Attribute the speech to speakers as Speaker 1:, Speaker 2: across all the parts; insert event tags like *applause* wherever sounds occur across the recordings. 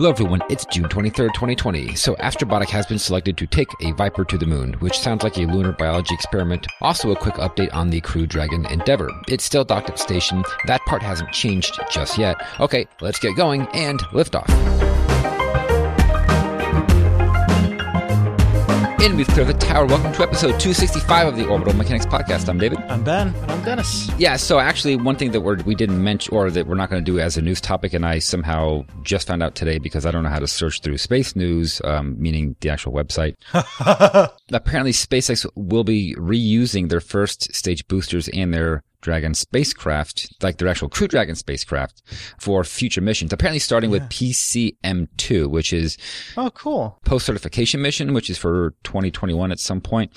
Speaker 1: Hello everyone, it's June 23rd, 2020. So Astrobotic has been selected to take a Viper to the moon, which sounds like a lunar biology experiment. Also a quick update on the Crew Dragon Endeavour. It's still docked at station. That part hasn't changed just yet. Okay, let's get going and lift off. And we've cleared the tower. Welcome to episode 265 of the Orbital Mechanics Podcast. I'm David.
Speaker 2: I'm Ben. And I'm Dennis.
Speaker 1: Yeah, so actually, one thing that we're, we didn't mention, or that we're not going to do as a news topic, and I somehow just found out today because I don't know how to search through space news, um, meaning the actual website. *laughs* Apparently, SpaceX will be reusing their first stage boosters and their Dragon spacecraft, like their actual Crew Dragon spacecraft, for future missions. Apparently, starting with PCM2, which is
Speaker 2: oh cool
Speaker 1: post certification mission, which is for 2021 at some point.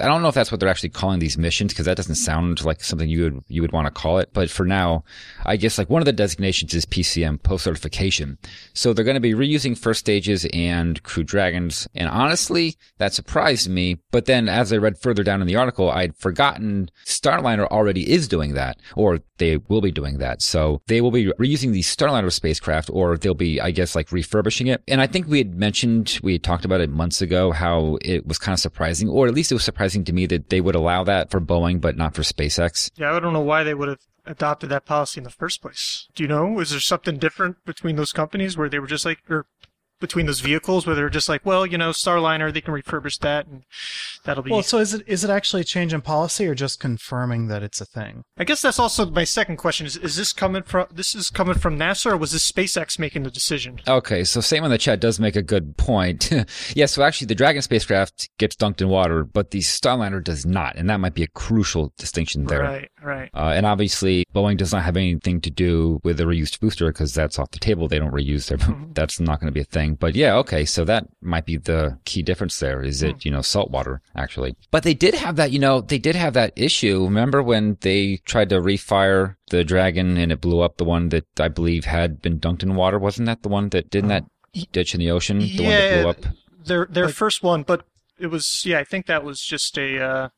Speaker 1: I don't know if that's what they're actually calling these missions because that doesn't sound like something you would you would want to call it. But for now, I guess like one of the designations is PCM post certification. So they're going to be reusing first stages and Crew Dragons, and honestly, that surprised me. But then, as I read further down in the article, I'd forgotten Starliner already is doing that, or they will be doing that. So they will be reusing the Starliner spacecraft, or they'll be, I guess, like refurbishing it. And I think we had mentioned, we had talked about it months ago, how it was kind of surprising, or at least it was surprising to me that they would allow that for Boeing, but not for SpaceX.
Speaker 3: Yeah, I don't know why they would have adopted that policy in the first place. Do you know? Is there something different between those companies where they were just like, or between those vehicles where they're just like, well, you know, Starliner, they can refurbish that and that'll be.
Speaker 2: Well, so is it is it actually a change in policy or just confirming that it's a thing?
Speaker 3: I guess that's also my second question: is is this coming from this is coming from NASA or was this SpaceX making the decision?
Speaker 1: Okay, so Sam in the chat does make a good point. *laughs* yeah, so actually the Dragon spacecraft gets dunked in water, but the Starliner does not, and that might be a crucial distinction there.
Speaker 3: Right, right.
Speaker 1: Uh, and obviously, Boeing does not have anything to do with the reused booster because that's off the table. They don't reuse their. Mm-hmm. That's not going to be a thing. But yeah, okay, so that might be the key difference there. Is it you know salt water actually? But they did have that. You know, they did have that issue. Remember when they tried to refire the Dragon and it blew up the one that I believe had been dunked in water? Wasn't that the one that didn't that ditch in the ocean? The
Speaker 3: yeah,
Speaker 1: one that blew up.
Speaker 3: Their their like, first one, but it was yeah. I think that was just a. Uh,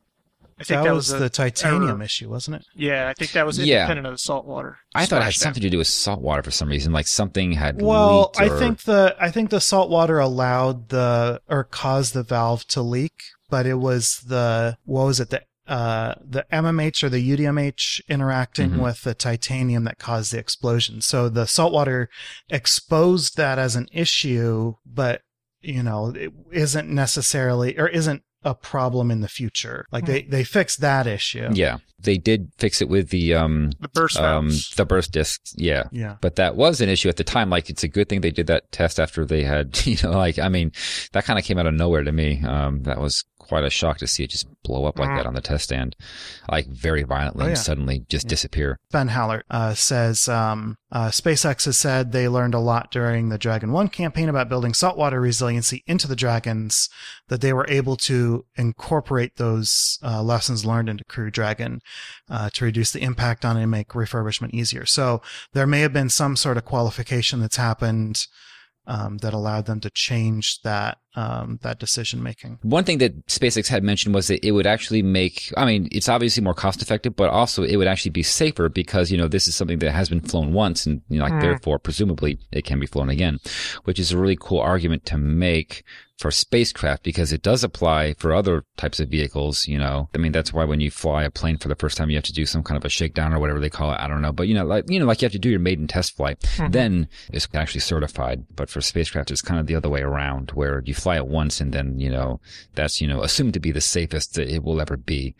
Speaker 3: I think
Speaker 2: that,
Speaker 3: that
Speaker 2: was,
Speaker 3: was
Speaker 2: the titanium
Speaker 3: error.
Speaker 2: issue, wasn't it?
Speaker 3: Yeah, I think that was
Speaker 1: Yeah.
Speaker 3: independent of the salt water.
Speaker 1: I thought it had
Speaker 3: splashdown.
Speaker 1: something to do with salt water for some reason. Like something had
Speaker 2: Well,
Speaker 1: leaked.
Speaker 2: I
Speaker 1: or-
Speaker 2: think the I think the salt water allowed the or caused the valve to leak, but it was the what was it the uh, the MMH or the UDMH interacting
Speaker 1: Mhm.
Speaker 2: with the titanium that caused the explosion. So the salt water exposed that as an issue, but you know it isn't necessarily or isn't a problem in the future. Like they they fixed that issue.
Speaker 1: Yeah, they did fix it with the um
Speaker 3: The burst
Speaker 1: um the burst discs. Yeah.
Speaker 2: Yeah.
Speaker 1: But that was an issue at the time. Like, it's a good thing they did that test after they had, *laughs* you know, like, I mean, that kind of came out of nowhere to me. Um, that was quite a shock to see it just blow up like that on the test stand, like very violently
Speaker 2: Oh,
Speaker 1: and suddenly just
Speaker 2: Yeah.
Speaker 1: disappear.
Speaker 2: Ben Hallert uh, says um, uh, SpaceX has said they learned a lot during the Dragon 1 campaign about building saltwater resiliency into the Dragons, that they were able to incorporate those uh, lessons learned into Crew Dragon uh, to reduce the impact on it and make refurbishment easier. So there may have been some sort of qualification that's happened um, that allowed them to change that um, that decision making.
Speaker 1: One thing that SpaceX had mentioned was that it would actually make, I mean, it's obviously more cost effective, but also it would actually be safer because, you know, this is something that has been flown once and, you know, like,
Speaker 3: Mm.
Speaker 1: therefore, presumably it can be flown again, which is a really cool argument to make for spacecraft because it does apply for other types of vehicles, you know. I mean, that's why when you fly a plane for the first time, you have to do some kind of a shakedown or whatever they call it. I don't know. But, you know, like, you know, like you have to do your maiden test flight.
Speaker 3: Mhm.
Speaker 1: Then it's actually certified. But for spacecraft, it's kind of the other way around where you fly it once and then, you know, that's, you know, *laughs* assumed to be the safest that it will ever be.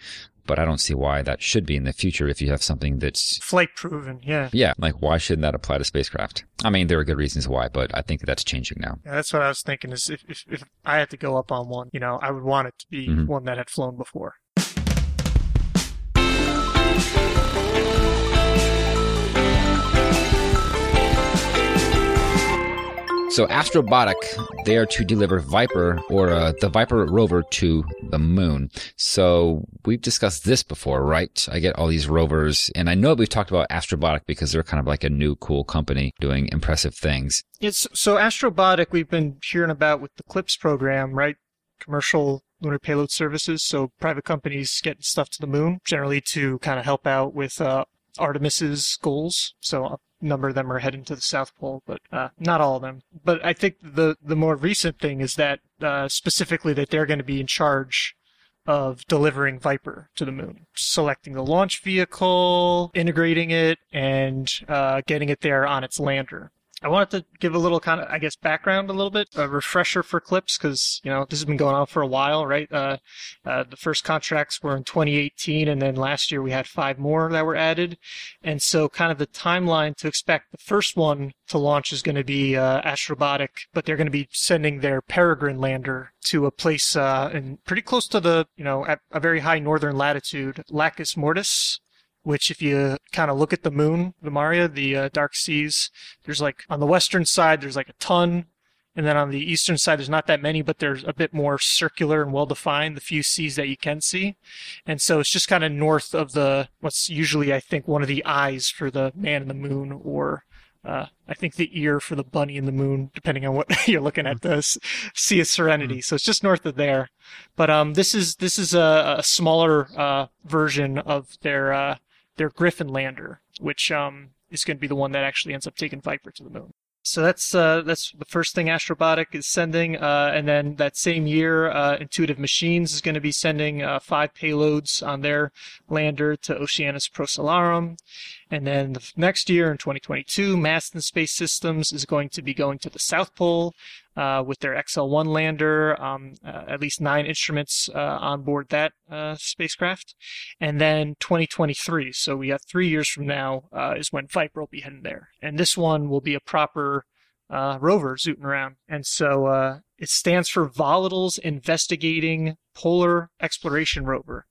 Speaker 1: But I don't see why that should be in the future if you have something that's,
Speaker 3: Flight proven, yeah.
Speaker 1: yeah, like why shouldn't that apply to spacecraft? I mean, there are good reasons why, but I think that's changing now.
Speaker 3: Yeah, that's what I was thinking. Is if, if if I had to go up on one, you know, I would want it to be
Speaker 1: Mhm.
Speaker 3: one that had flown before.
Speaker 1: So Astrobotic, they are to deliver Viper or uh, the Viper rover to the moon. So we've discussed this before, right? I get all these rovers, and I know we've talked about Astrobotic because they're kind of like a new cool company doing impressive things.
Speaker 3: It's so Astrobotic. We've been hearing about with the CLPS program, right? Commercial lunar payload services. So private companies getting stuff to the moon, generally to kind of help out with uh, Artemis's goals. So number of them are heading to the South Pole, but uh, not all of them. But I think the the more recent thing is that uh, specifically that they're going to be in charge of delivering Viper to the moon, selecting the launch vehicle, integrating it, and uh, getting it there on its lander. I wanted to give a little kind of, I guess, background a little bit, a refresher for CLPS, because, you know, this has been going on for a while, right? Uh, uh, the first contracts were in 2018, and then last year we had five more that were added. And so kind of the timeline to expect the first one to launch is going to be uh, Astrobotic, but they're going to be sending their Peregrine lander to a place uh, in pretty close to the, you know, at a very high northern latitude, Lacus Mortis, which if you kind of look at the moon, the Maria, the uh, dark seas, there's like on the western side, there's like a ton. And then on the eastern side, there's not that many, but there's a bit more circular and well defined, the few seas that you can see. And so it's just kind of north of the, what's usually, I think, one of the eyes for the man in the moon, or uh, I think the ear for the bunny in the moon, depending on what *laughs* you're looking at the Sea of Serenity. So it's just north of there. But um, this is this is a, a smaller uh, version of their uh, their Griffin lander, which um, is going to be the one that actually ends up taking Viper to the moon. So that's uh, that's the first thing Astrobotic is sending, uh, and then that same year, uh, Intuitive Machines is going to be sending uh, five payloads on their lander to Oceanus Procellarum, and then the next year in 2022, Masten Space Systems is going to be going to the South Pole uh, with their XL1 lander, um, uh, at least nine instruments uh, on board that uh, spacecraft. And then 2023, so we have three years from now, uh, is when Viper will be heading there. And this one will be a proper uh, rover zooting around. And so it stands for Volatiles Investigating Polar Exploration Rover.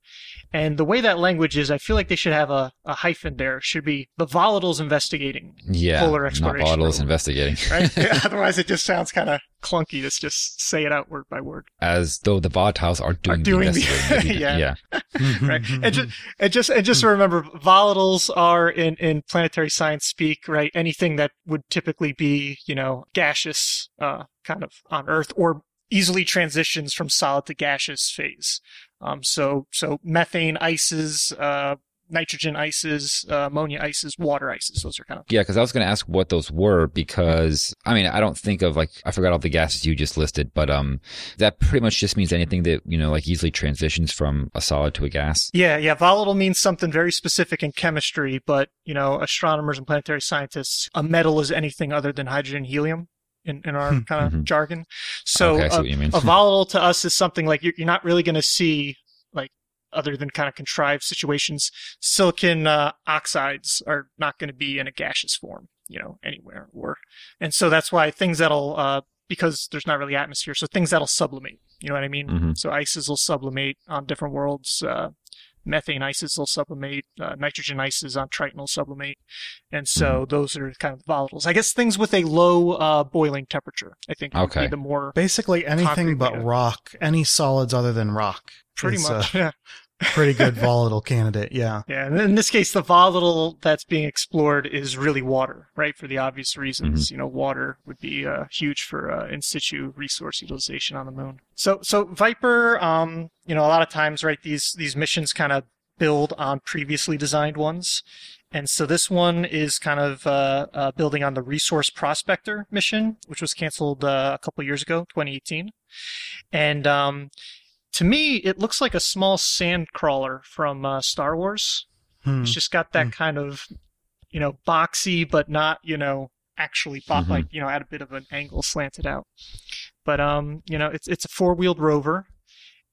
Speaker 3: And the way that language is, I feel like they should have a, a hyphen there. It should be the volatiles investigating.
Speaker 1: Yeah.
Speaker 3: Polar exploration.
Speaker 1: Not volatiles investigating. *laughs*
Speaker 3: Right? *laughs* Yeah, otherwise, it just sounds kind of clunky to just say it out word by word.
Speaker 1: As though the volatiles are doing,
Speaker 3: Are doing
Speaker 1: the
Speaker 3: the- *laughs*
Speaker 1: investigating.
Speaker 3: yeah.
Speaker 1: yeah.
Speaker 3: right? And just, and just, and just to remember, volatiles are in, in planetary science speak, right? Anything that would typically be, you know, gaseous, uh, kind of on Earth or easily transitions from solid to gaseous phase. Um, so, so methane ices, uh, nitrogen ices, uh, ammonia ices, water ices. Those are kind of
Speaker 1: Yeah, because I was going to ask what those were because I mean I don't think of like I forgot all the gases you just listed, but um that pretty much just means anything that you know like easily transitions from a solid to a gas.
Speaker 3: Yeah, yeah. Volatile means something very specific in chemistry, but you know, astronomers and planetary scientists, a metal is anything other than hydrogen helium in, in our kind of
Speaker 1: Mhm.
Speaker 3: jargon. So
Speaker 1: okay,
Speaker 3: a,
Speaker 1: you mean.
Speaker 3: a volatile to us is something like you're, you're not really going to see like other than kind of contrived situations. Silicon uh, oxides are not going to be in a gaseous form, you know, anywhere. Or and so that's why things that'll uh, because there's not really atmosphere, so things that'll sublimate. You know what I mean?
Speaker 1: Mhm.
Speaker 3: So ices will sublimate on different worlds. Uh, methane ices will sublimate. Uh, nitrogen ices on Triton will sublimate. And so those are kind of volatiles. I guess things with a low uh, boiling temperature, I think, would
Speaker 1: Okay.
Speaker 3: be the more
Speaker 2: Basically anything but
Speaker 3: data.
Speaker 2: rock, any solids other than rock.
Speaker 3: pretty
Speaker 2: is
Speaker 3: much.
Speaker 2: A
Speaker 3: yeah.
Speaker 2: Pretty good volatile candidate. Yeah. *laughs*
Speaker 3: Yeah, and in this case, the volatile that's being explored is really water, right? For the obvious reasons, you know, water would be uh, huge for uh, in situ resource utilization on the moon. So, so Viper, um, you know, a lot of times, right? These these missions kind of build on previously designed ones, and so this one is kind of uh, uh, building on the Resource Prospector mission, which was canceled uh, a couple years ago, 2018, and um, to me, it looks like a small sand crawler from uh, Star Wars.
Speaker 2: Hmm.
Speaker 3: It's just got that
Speaker 2: Hmm.
Speaker 3: kind of, you know, boxy, but not, you know, actually bo-
Speaker 1: Mhm.
Speaker 3: like, you know, at a bit of an angle slanted out. But, um, you know, it's, it's a four wheeled rover.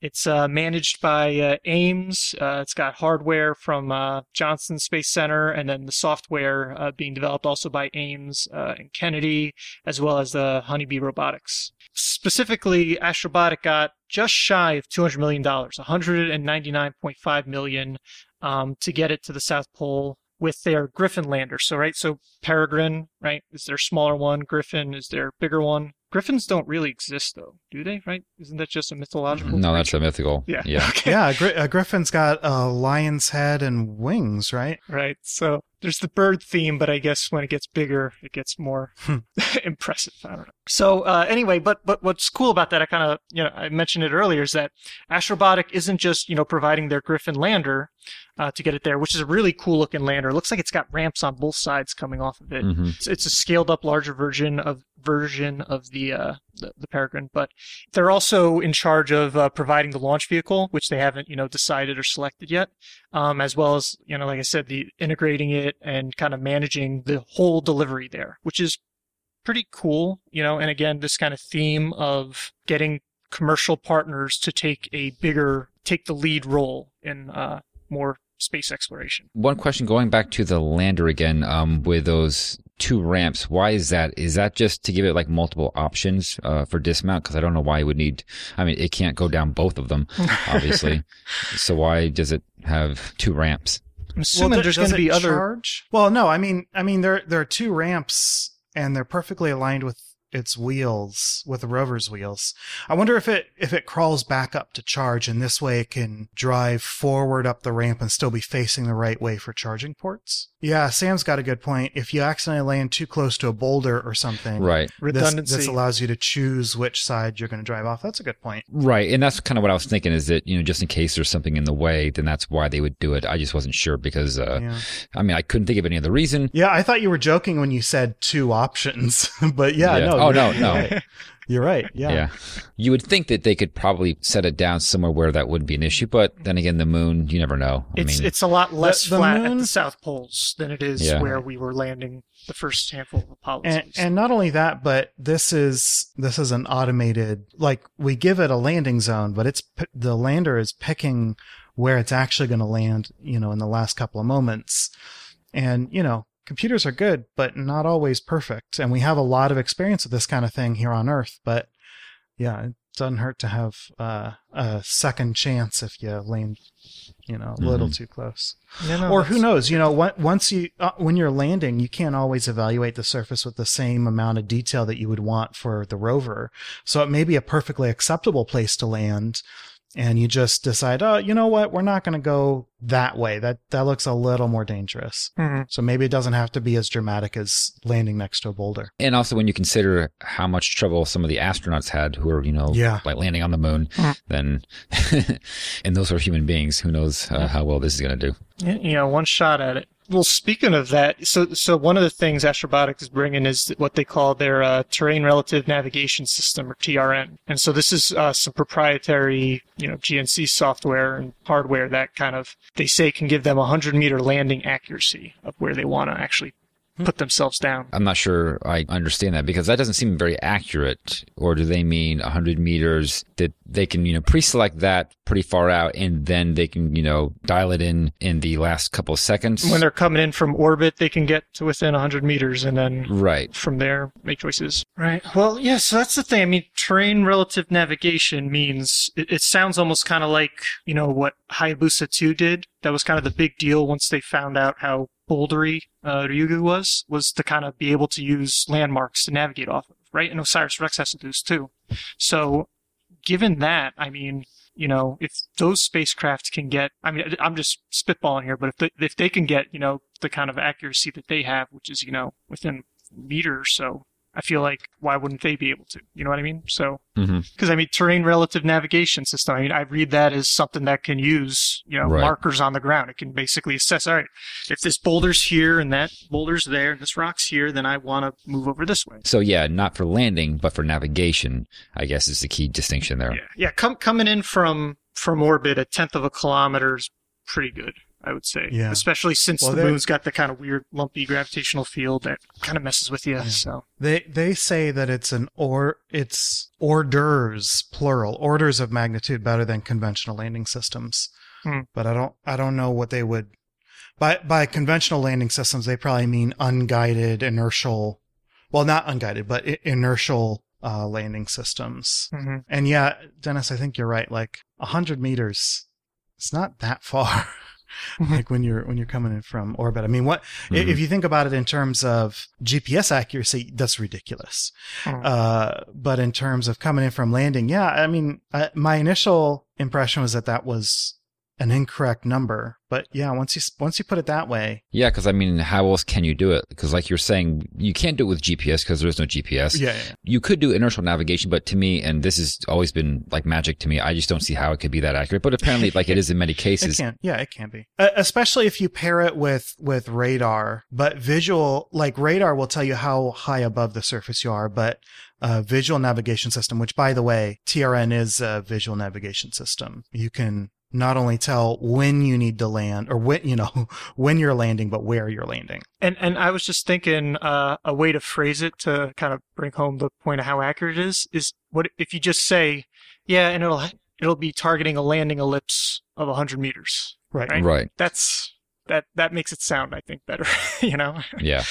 Speaker 3: It's uh, managed by uh, Ames. Uh, it's got hardware from uh, Johnson Space Center, and then the software uh, being developed also by Ames uh, and Kennedy, as well as the Honeybee Robotics. Specifically, Astrobotic got just shy of $200 million, 199.5 million um, to get it to the South Pole with their Griffin lander. So, right, so Peregrine, right, is their smaller one. Griffin is their bigger one. Griffins don't really exist, though, do they? Right? Isn't that just a mythological?
Speaker 1: no,
Speaker 3: creature?
Speaker 1: that's a mythical.
Speaker 3: yeah.
Speaker 1: Yeah. *laughs*
Speaker 3: Okay.
Speaker 2: Yeah, a, gri- a griffin's got a lion's head and wings, right?
Speaker 3: Right. So there's the bird theme, but I guess when it gets bigger, it gets more
Speaker 2: Hmm. *laughs*
Speaker 3: impressive. I don't know. So uh, anyway, but but what's cool about that, I kind of you know I mentioned it earlier, is that Astrobotic isn't just you know providing their Griffin lander, uh, to get it there, which is a really cool looking lander. It looks like it's got ramps on both sides coming off of it.
Speaker 1: hmm
Speaker 3: It's, it's a scaled up, larger version of version of the uh, the, the Peregrine, but they're also in charge of uh, providing the launch vehicle, which they haven't you know decided or selected yet, um, as well as you know like I said, the integrating it and kind of managing the whole delivery there, which is pretty cool. You know, and again, this kind of theme of getting commercial partners to take a bigger take the lead role in uh, more space exploration.
Speaker 1: One question going back to the lander again, um, with those two ramps. Why is that? Is that just to give it like multiple options, uh, for dismount? Cause I don't know why you would need, I mean, it can't go down both of them, *laughs* obviously. so why does it have two ramps?
Speaker 3: I'm assuming
Speaker 2: th-
Speaker 3: there's going to be
Speaker 2: it
Speaker 3: other.
Speaker 2: charge? Well, no, I mean, I mean, there there are two ramps, and they're perfectly aligned with its wheels, with the rover's wheels. I wonder if it if it crawls back up to charge, and this way it can drive forward up the ramp and still be facing the right way for charging ports. Yeah, Sam's got a good point. If you accidentally land too close to a boulder or something,
Speaker 1: Right.
Speaker 2: This,
Speaker 3: redundancy.
Speaker 2: this allows you to choose which side you're going to drive off. That's a good point.
Speaker 1: Right. And that's kind of what I was thinking is that, you know, just in case there's something in the way, then that's why they would do it. I just wasn't sure because, uh,
Speaker 2: Yeah.
Speaker 1: I mean, I couldn't think of any other reason.
Speaker 2: Yeah, I thought you were joking when you said two options, *laughs* but yeah,
Speaker 1: Yeah.
Speaker 2: no.
Speaker 1: Oh,
Speaker 2: you're-
Speaker 1: no, *laughs* no.
Speaker 2: You're right. Yeah.
Speaker 1: Yeah. You would think that they could probably set it down somewhere where that wouldn't be an issue, but then again, the moon, you never know. I
Speaker 3: It's
Speaker 1: mean,
Speaker 3: it's a lot less
Speaker 2: the
Speaker 3: flat at the south poles than it is
Speaker 1: Yeah.
Speaker 3: where we were landing the first handful of Apollo.
Speaker 2: And, and not only that, but this is this is an automated like we give it a landing zone, but it's the lander is picking where it's actually going to land. You know, in the last couple of moments, and you know, computers are good, but not always perfect. And we have a lot of experience with this kind of thing here on Earth. But yeah, it doesn't hurt to have uh, a second chance if you land, you know, a little too close.
Speaker 3: Yeah, no,
Speaker 2: or who knows you know once you uh, when you're landing you can't always evaluate the surface with the same amount of detail that you would want for the rover so it may be a perfectly acceptable place to land and you just decide oh you know what we're not going to go that way that that looks a little more dangerous
Speaker 3: Mhm.
Speaker 2: so maybe it doesn't have to be as dramatic as landing next to a boulder
Speaker 1: and also when you consider how much trouble some of the astronauts had who are, you know,
Speaker 2: Yeah.
Speaker 1: like landing on the moon,
Speaker 3: Mhm.
Speaker 1: then, *laughs* and those are human beings. Who knows uh, how well this is going to do?
Speaker 3: Yeah, you know, one shot at it. Well, speaking of that, so so one of the things Astrobotics is bringing is what they call their uh, Terrain Relative Navigation System, or TRN. And so this is uh, some proprietary, you know, GNC software and hardware that kind of they say can give them a 100 meter landing accuracy of where they want to actually put themselves down.
Speaker 1: I'm not sure I understand that because that doesn't seem very accurate. Or do they mean 100 meters that they can, you know, pre-select that pretty far out and then they can, you know, dial it in in the last couple of seconds?
Speaker 3: When they're coming in from orbit, they can get to within 100 meters and then
Speaker 1: right.
Speaker 3: from there make choices. Right. Well, yeah, so that's the thing. I mean, terrain relative navigation means it, it sounds almost kind of like, you know, what Hayabusa 2 did. That was kind of the big deal once they found out how bouldery uh, Ryugu was, was to kind of be able to use landmarks to navigate off of, right? And Osiris Rex has to do this too. So, given that, I mean, you know, if those spacecraft can get, I mean, I'm just spitballing here, but if they, if they can get, you know, the kind of accuracy that they have, which is, you know, within meter or so, I feel like why wouldn't they be able to? You know what I mean? So,
Speaker 1: mm-hmm.
Speaker 3: because I mean, terrain relative navigation system. I mean, I read that as something that can use, you know,
Speaker 1: Right.
Speaker 3: markers on the ground. It can basically assess, all right, if this boulder's here and that boulder's there and this rock's here, then I want to move over this way.
Speaker 1: So yeah, not for landing, but for navigation, I guess is the key distinction there.
Speaker 3: Yeah, yeah. Com- coming in from from orbit, a tenth of a kilometer is pretty good. I would say,
Speaker 2: Yeah.
Speaker 3: especially since
Speaker 2: Well,
Speaker 3: the moon's got the kind of weird, lumpy gravitational field that kind of messes with you. So,
Speaker 2: They they say that it's an or it's orders plural orders of magnitude better than conventional landing systems.
Speaker 3: Hmm.
Speaker 2: But I don't I don't know what they would by by conventional landing systems they probably mean unguided inertial well not unguided but inertial uh, landing systems.
Speaker 3: mhm.
Speaker 2: And yeah, Dennis, I think you're right. Like a hundred meters, it's not that far. *laughs* *laughs* like when you're when you're coming in from orbit. I mean, what i
Speaker 1: Mhm.
Speaker 2: if you think about it in terms of GPS accuracy? That's ridiculous.
Speaker 3: Mhm.
Speaker 2: Uh, but in terms of coming in from landing, yeah, I mean, uh, my initial impression was that that was an incorrect number. But yeah, once you once you put it that way,
Speaker 1: Yeah, because I mean, how else can you do it? Because like you're saying, you can't do it with GPS because there's no GPS.
Speaker 2: yeah, yeah,
Speaker 1: You could do inertial navigation, but to me, and this has always been like magic to me, I just don't see how it could be that accurate. But apparently, like it is in many *laughs*
Speaker 2: it
Speaker 1: cases.
Speaker 2: can. Yeah, it can be, uh, especially if you pair it with with radar. But visual, like radar, will tell you how high above the surface you are. But uh, visual navigation system, which by the way, TRN is a visual navigation system. You can not only tell when you need to land or when you know *laughs* when you're landing, but where you're landing.
Speaker 3: And and I was just thinking uh, a way to phrase it to kind of bring home the point of how accurate it is is what if you just say, yeah, and it'll it'll be targeting a landing ellipse of 100 meters.
Speaker 2: Right.
Speaker 3: Right.
Speaker 1: Right.
Speaker 3: That's that that makes it sound I think better, *laughs* you know.
Speaker 1: Yeah.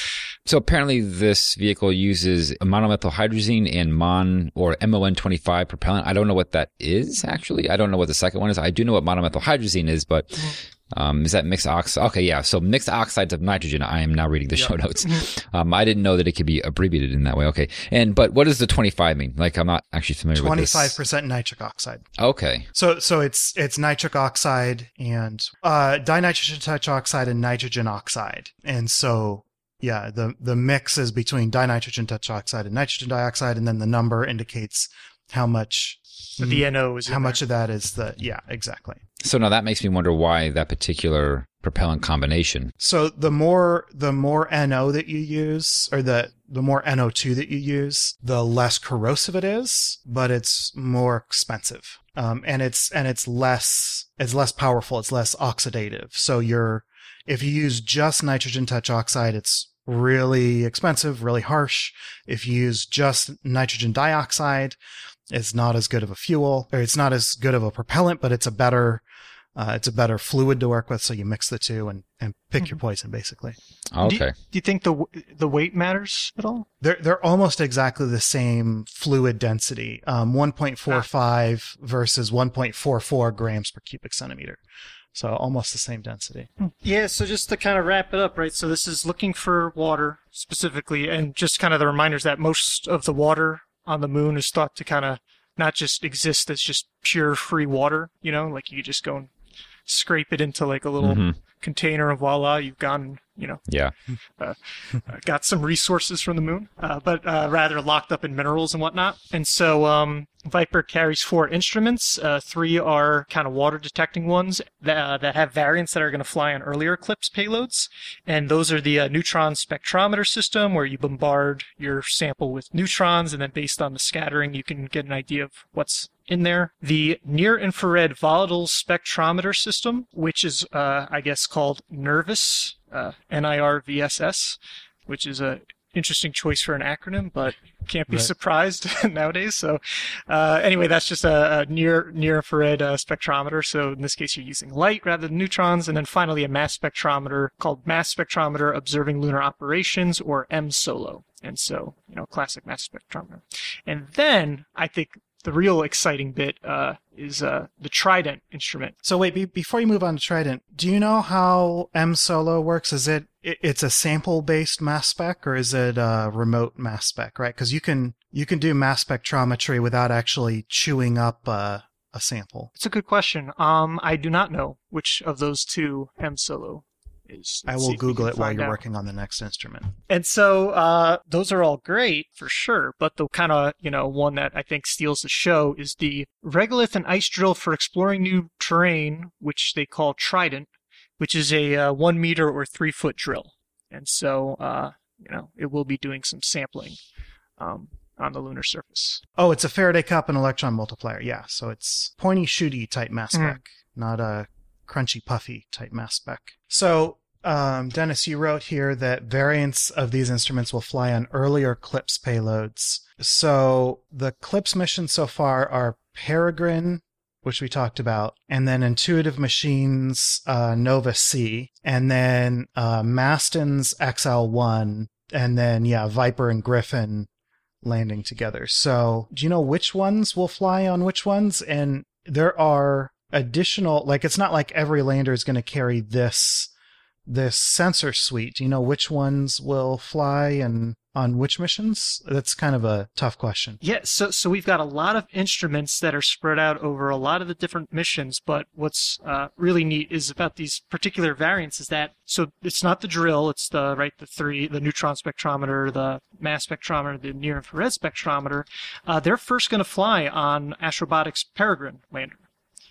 Speaker 1: So apparently this vehicle uses monomethyl hydrazine and MON or MON25 propellant. I don't know what that is actually. I don't know what the second one is. I do know what monomethyl hydrazine is, but um, is that mixed oxide? Okay, yeah. So mixed oxides of nitrogen. I am now reading the show notes. *laughs* Um, I didn't know that it could be abbreviated in that way. Okay. And but what does the 25 mean? Like I'm not actually familiar with
Speaker 2: Twenty
Speaker 1: this.
Speaker 2: five percent nitric oxide.
Speaker 1: Okay.
Speaker 2: So so it's it's nitric oxide and uh, dinitrogen tetroxide and nitrogen oxide. And so yeah, the the mix is between dinitrogen tetroxide and nitrogen dioxide, and then the number indicates how much
Speaker 3: The NO is
Speaker 2: how much
Speaker 3: there.
Speaker 2: of that is the yeah exactly.
Speaker 1: So now that makes me wonder why that particular propellant combination.
Speaker 2: So the more the more NO that you use, or the the more NO2 that you use, the less corrosive it is, but it's more expensive. Um, and it's and it's less it's less powerful. It's less oxidative. So you're if you use just nitrogen tetroxide, it's really expensive, really harsh. If you use just nitrogen dioxide, it's not as good of a fuel, or it's not as good of a propellant, but it's a better uh, it's a better fluid to work with. So you mix the two and, and pick your poison, basically.
Speaker 3: Do you,
Speaker 1: Okay.
Speaker 3: do you think the the weight matters at all?
Speaker 2: They're they're almost exactly the same fluid density, um, 1.45 versus 1.44 grams per cubic centimeter. So almost the same density.
Speaker 3: Yeah, so just to kind of wrap it up, right? So this is looking for water specifically, and just kind of the reminders that most of the water on the moon is thought to kind of not just exist as just pure free water, you know, like you just go and scrape it into like a little
Speaker 1: Mhm.
Speaker 3: container and voila, you've gone, you know,
Speaker 1: Yeah. *laughs*
Speaker 3: uh, got some resources from the moon, uh, but uh, rather locked up in minerals and whatnot. And so um, Viper carries four instruments. Uh, three are kind of water detecting ones that, uh, that have variants that are going to fly on earlier Eclipse payloads. And those are the uh, neutron spectrometer system, where you bombard your sample with neutrons, and then based on the scattering, you can get an idea of what's in there. The near infrared volatile spectrometer system, which is, uh, I guess, called NIRVSS, uh, N-I-R-V-S-S, which is a interesting choice for an acronym, but can't be
Speaker 2: Right.
Speaker 3: surprised *laughs* nowadays. So, uh, anyway, that's just a, a near near infrared uh, spectrometer. So in this case, you're using light rather than neutrons. And then finally, a mass spectrometer called Mass Spectrometer Observing Lunar Operations, or M-SOLO. And so, you know, classic mass spectrometer. And then I think the real exciting bit uh, is uh, the Trident instrument.
Speaker 2: So wait, be, before you move on to Trident, do you know how M Solo works? Is it it- it's a sample based mass spec or is it a remote mass spec? Right? Because you can you can do mass spectrometry without actually chewing up a, a sample.
Speaker 3: It's a good question. Um, I do not know which of those two M Solo is.
Speaker 2: I will
Speaker 3: see if we
Speaker 2: Google it while you're
Speaker 3: out.
Speaker 2: working on the next instrument.
Speaker 3: And so uh, those are all great for sure, but the kind of you know one that I think steals the show is the regolith and ice drill for exploring new terrain, which they call Trident, which is a uh, one meter or three foot drill. And so uh, you know it will be doing some sampling um, on the lunar surface.
Speaker 2: Oh, it's a Faraday cup and electron multiplier. Yeah, so it's pointy shooty type mass
Speaker 3: Mhm.
Speaker 2: spec, not a crunchy puffy type mass spec. So, um, Dennis, you wrote here that variants of these instruments will fly on earlier CLPS payloads. So the CLPS missions so far are Peregrine, which we talked about, and then Intuitive Machines uh, Nova C, and then uh, Masten's XL1, and then yeah, Viper and Griffin landing together. So, do you know which ones will fly on which ones? And there are additional, like, it's not like every lander is going to carry this this sensor suite. You know which ones will fly and on which missions? That's kind of a tough question.
Speaker 3: Yeah, so so we've got a lot of instruments that are spread out over a lot of the different missions. But what's uh, really neat is about these particular variants is that so it's not the drill, it's the right the three the neutron spectrometer, the mass spectrometer, the near infrared spectrometer. Uh, they're first going to fly on Astrobotics Peregrine lander.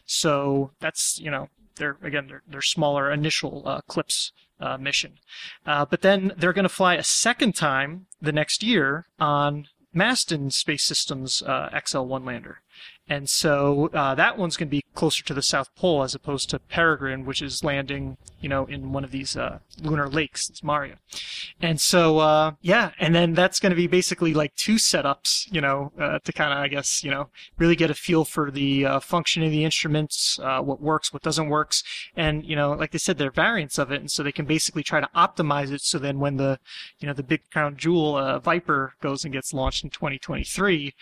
Speaker 3: So that's you know they're again they're, they're smaller initial uh, CLPS uh, mission, uh, but then they're going to fly a second time the next year on Masten Space Systems uh, XL1 lander. And so uh, that one's going to be closer to the South Pole as opposed to Peregrine, which is landing, you know, in one of these uh, lunar lakes. It's Maria. And so, uh, yeah, and then that's going to be basically like two setups, you know, uh, to kind of, I guess, you know, really get a feel for the uh, function of the instruments, uh, what works, what doesn't works. And, you know, like they said, they're variants of it. And so they can basically try to optimize it so then when the, you know, the big crown jewel Viper goes and gets launched in 2023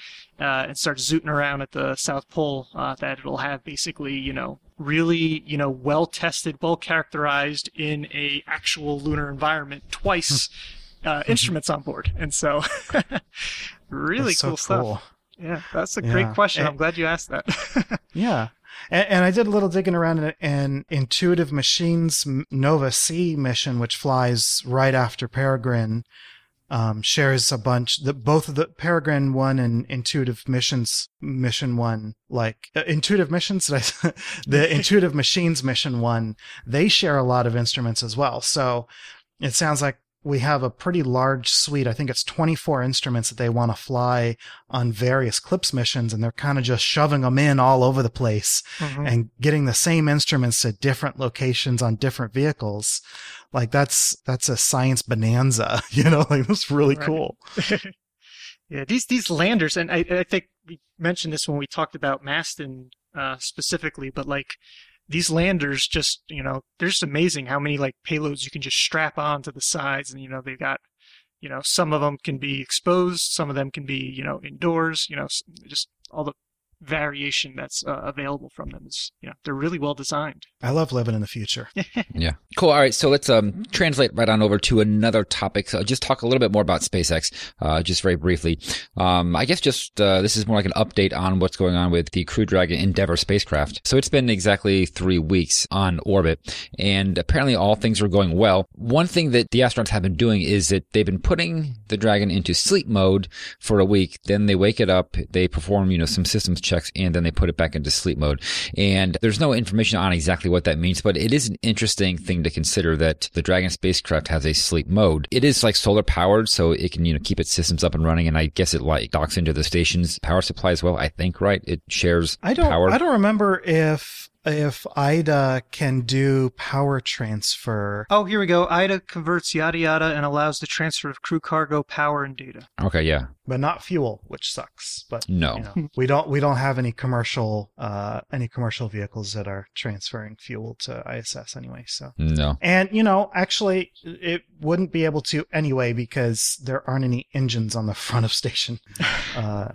Speaker 3: Uh, and starts zooting around at the South Pole, uh, that it'll have basically, you know, really, you know, well tested, well characterized in a actual lunar environment twice hmm. uh, mm-hmm. instruments on board. And so *laughs* really
Speaker 2: so
Speaker 3: cool stuff. Yeah, that's a
Speaker 2: Yeah.
Speaker 3: great question.
Speaker 2: And-
Speaker 3: I'm glad you asked that. *laughs*
Speaker 2: Yeah. And, and I did a little digging around in an Intuitive Machines Nova C mission, which flies right after Peregrine, um, shares a bunch. that both of the Peregrine one and Intuitive Missions Mission one, like uh, Intuitive Missions, *laughs* did I, the *laughs* Intuitive Machines Mission one, they share a lot of instruments as well. So it sounds like we have a pretty large suite. I think it's 24 instruments that they want to fly on various CLPS missions, and they're kind of just shoving them in all over the place
Speaker 3: Mhm.
Speaker 2: and getting the same instruments to different locations on different vehicles. Like that's that's a science bonanza, *laughs* you know. Like that's really
Speaker 3: Right.
Speaker 2: cool. *laughs*
Speaker 3: yeah, these these landers, and I, I think we mentioned this when we talked about Masten uh, specifically, but like these landers, just you know, they're just amazing how many like payloads you can just strap on to the sides, and you know they've got, you know, some of them can be exposed, some of them can be you know indoors, you know, just all the variation that's uh, available from them is you know they're really well designed.
Speaker 2: I love living in the future. *laughs*
Speaker 1: Yeah. Cool. All right. So let's um, translate right on over to another topic. So just talk a little bit more about SpaceX, uh, just very briefly. Um, I guess just uh, this is more like an update on what's going on with the Crew Dragon Endeavour spacecraft. So it's been exactly three weeks on orbit, and apparently all things are going well. One thing that the astronauts have been doing is that they've been putting the Dragon into sleep mode for a week. Then they wake it up, they perform, you know, some systems checks, and then they put it back into sleep mode. And there's no information on exactly what that means, but it is an interesting thing to consider that the Dragon spacecraft has a sleep mode. It is like solar powered, so it can, you know, keep its systems up and running. And I guess it like docks into the station's power supply as well. I think, right? It shares
Speaker 2: I don't
Speaker 1: power.
Speaker 2: I don't remember if if IDA can do power transfer.
Speaker 3: Oh, here we go. IDA converts yada yada and allows the transfer of crew cargo, power, and data.
Speaker 1: Okay. Yeah.
Speaker 2: but not fuel, which sucks. But
Speaker 1: No.
Speaker 2: you know, we don't we don't have any commercial uh any commercial vehicles that are transferring fuel to ISS anyway. So
Speaker 1: No.
Speaker 2: and you know actually it wouldn't be able to anyway because there aren't any engines on the *laughs* front of station. Uh,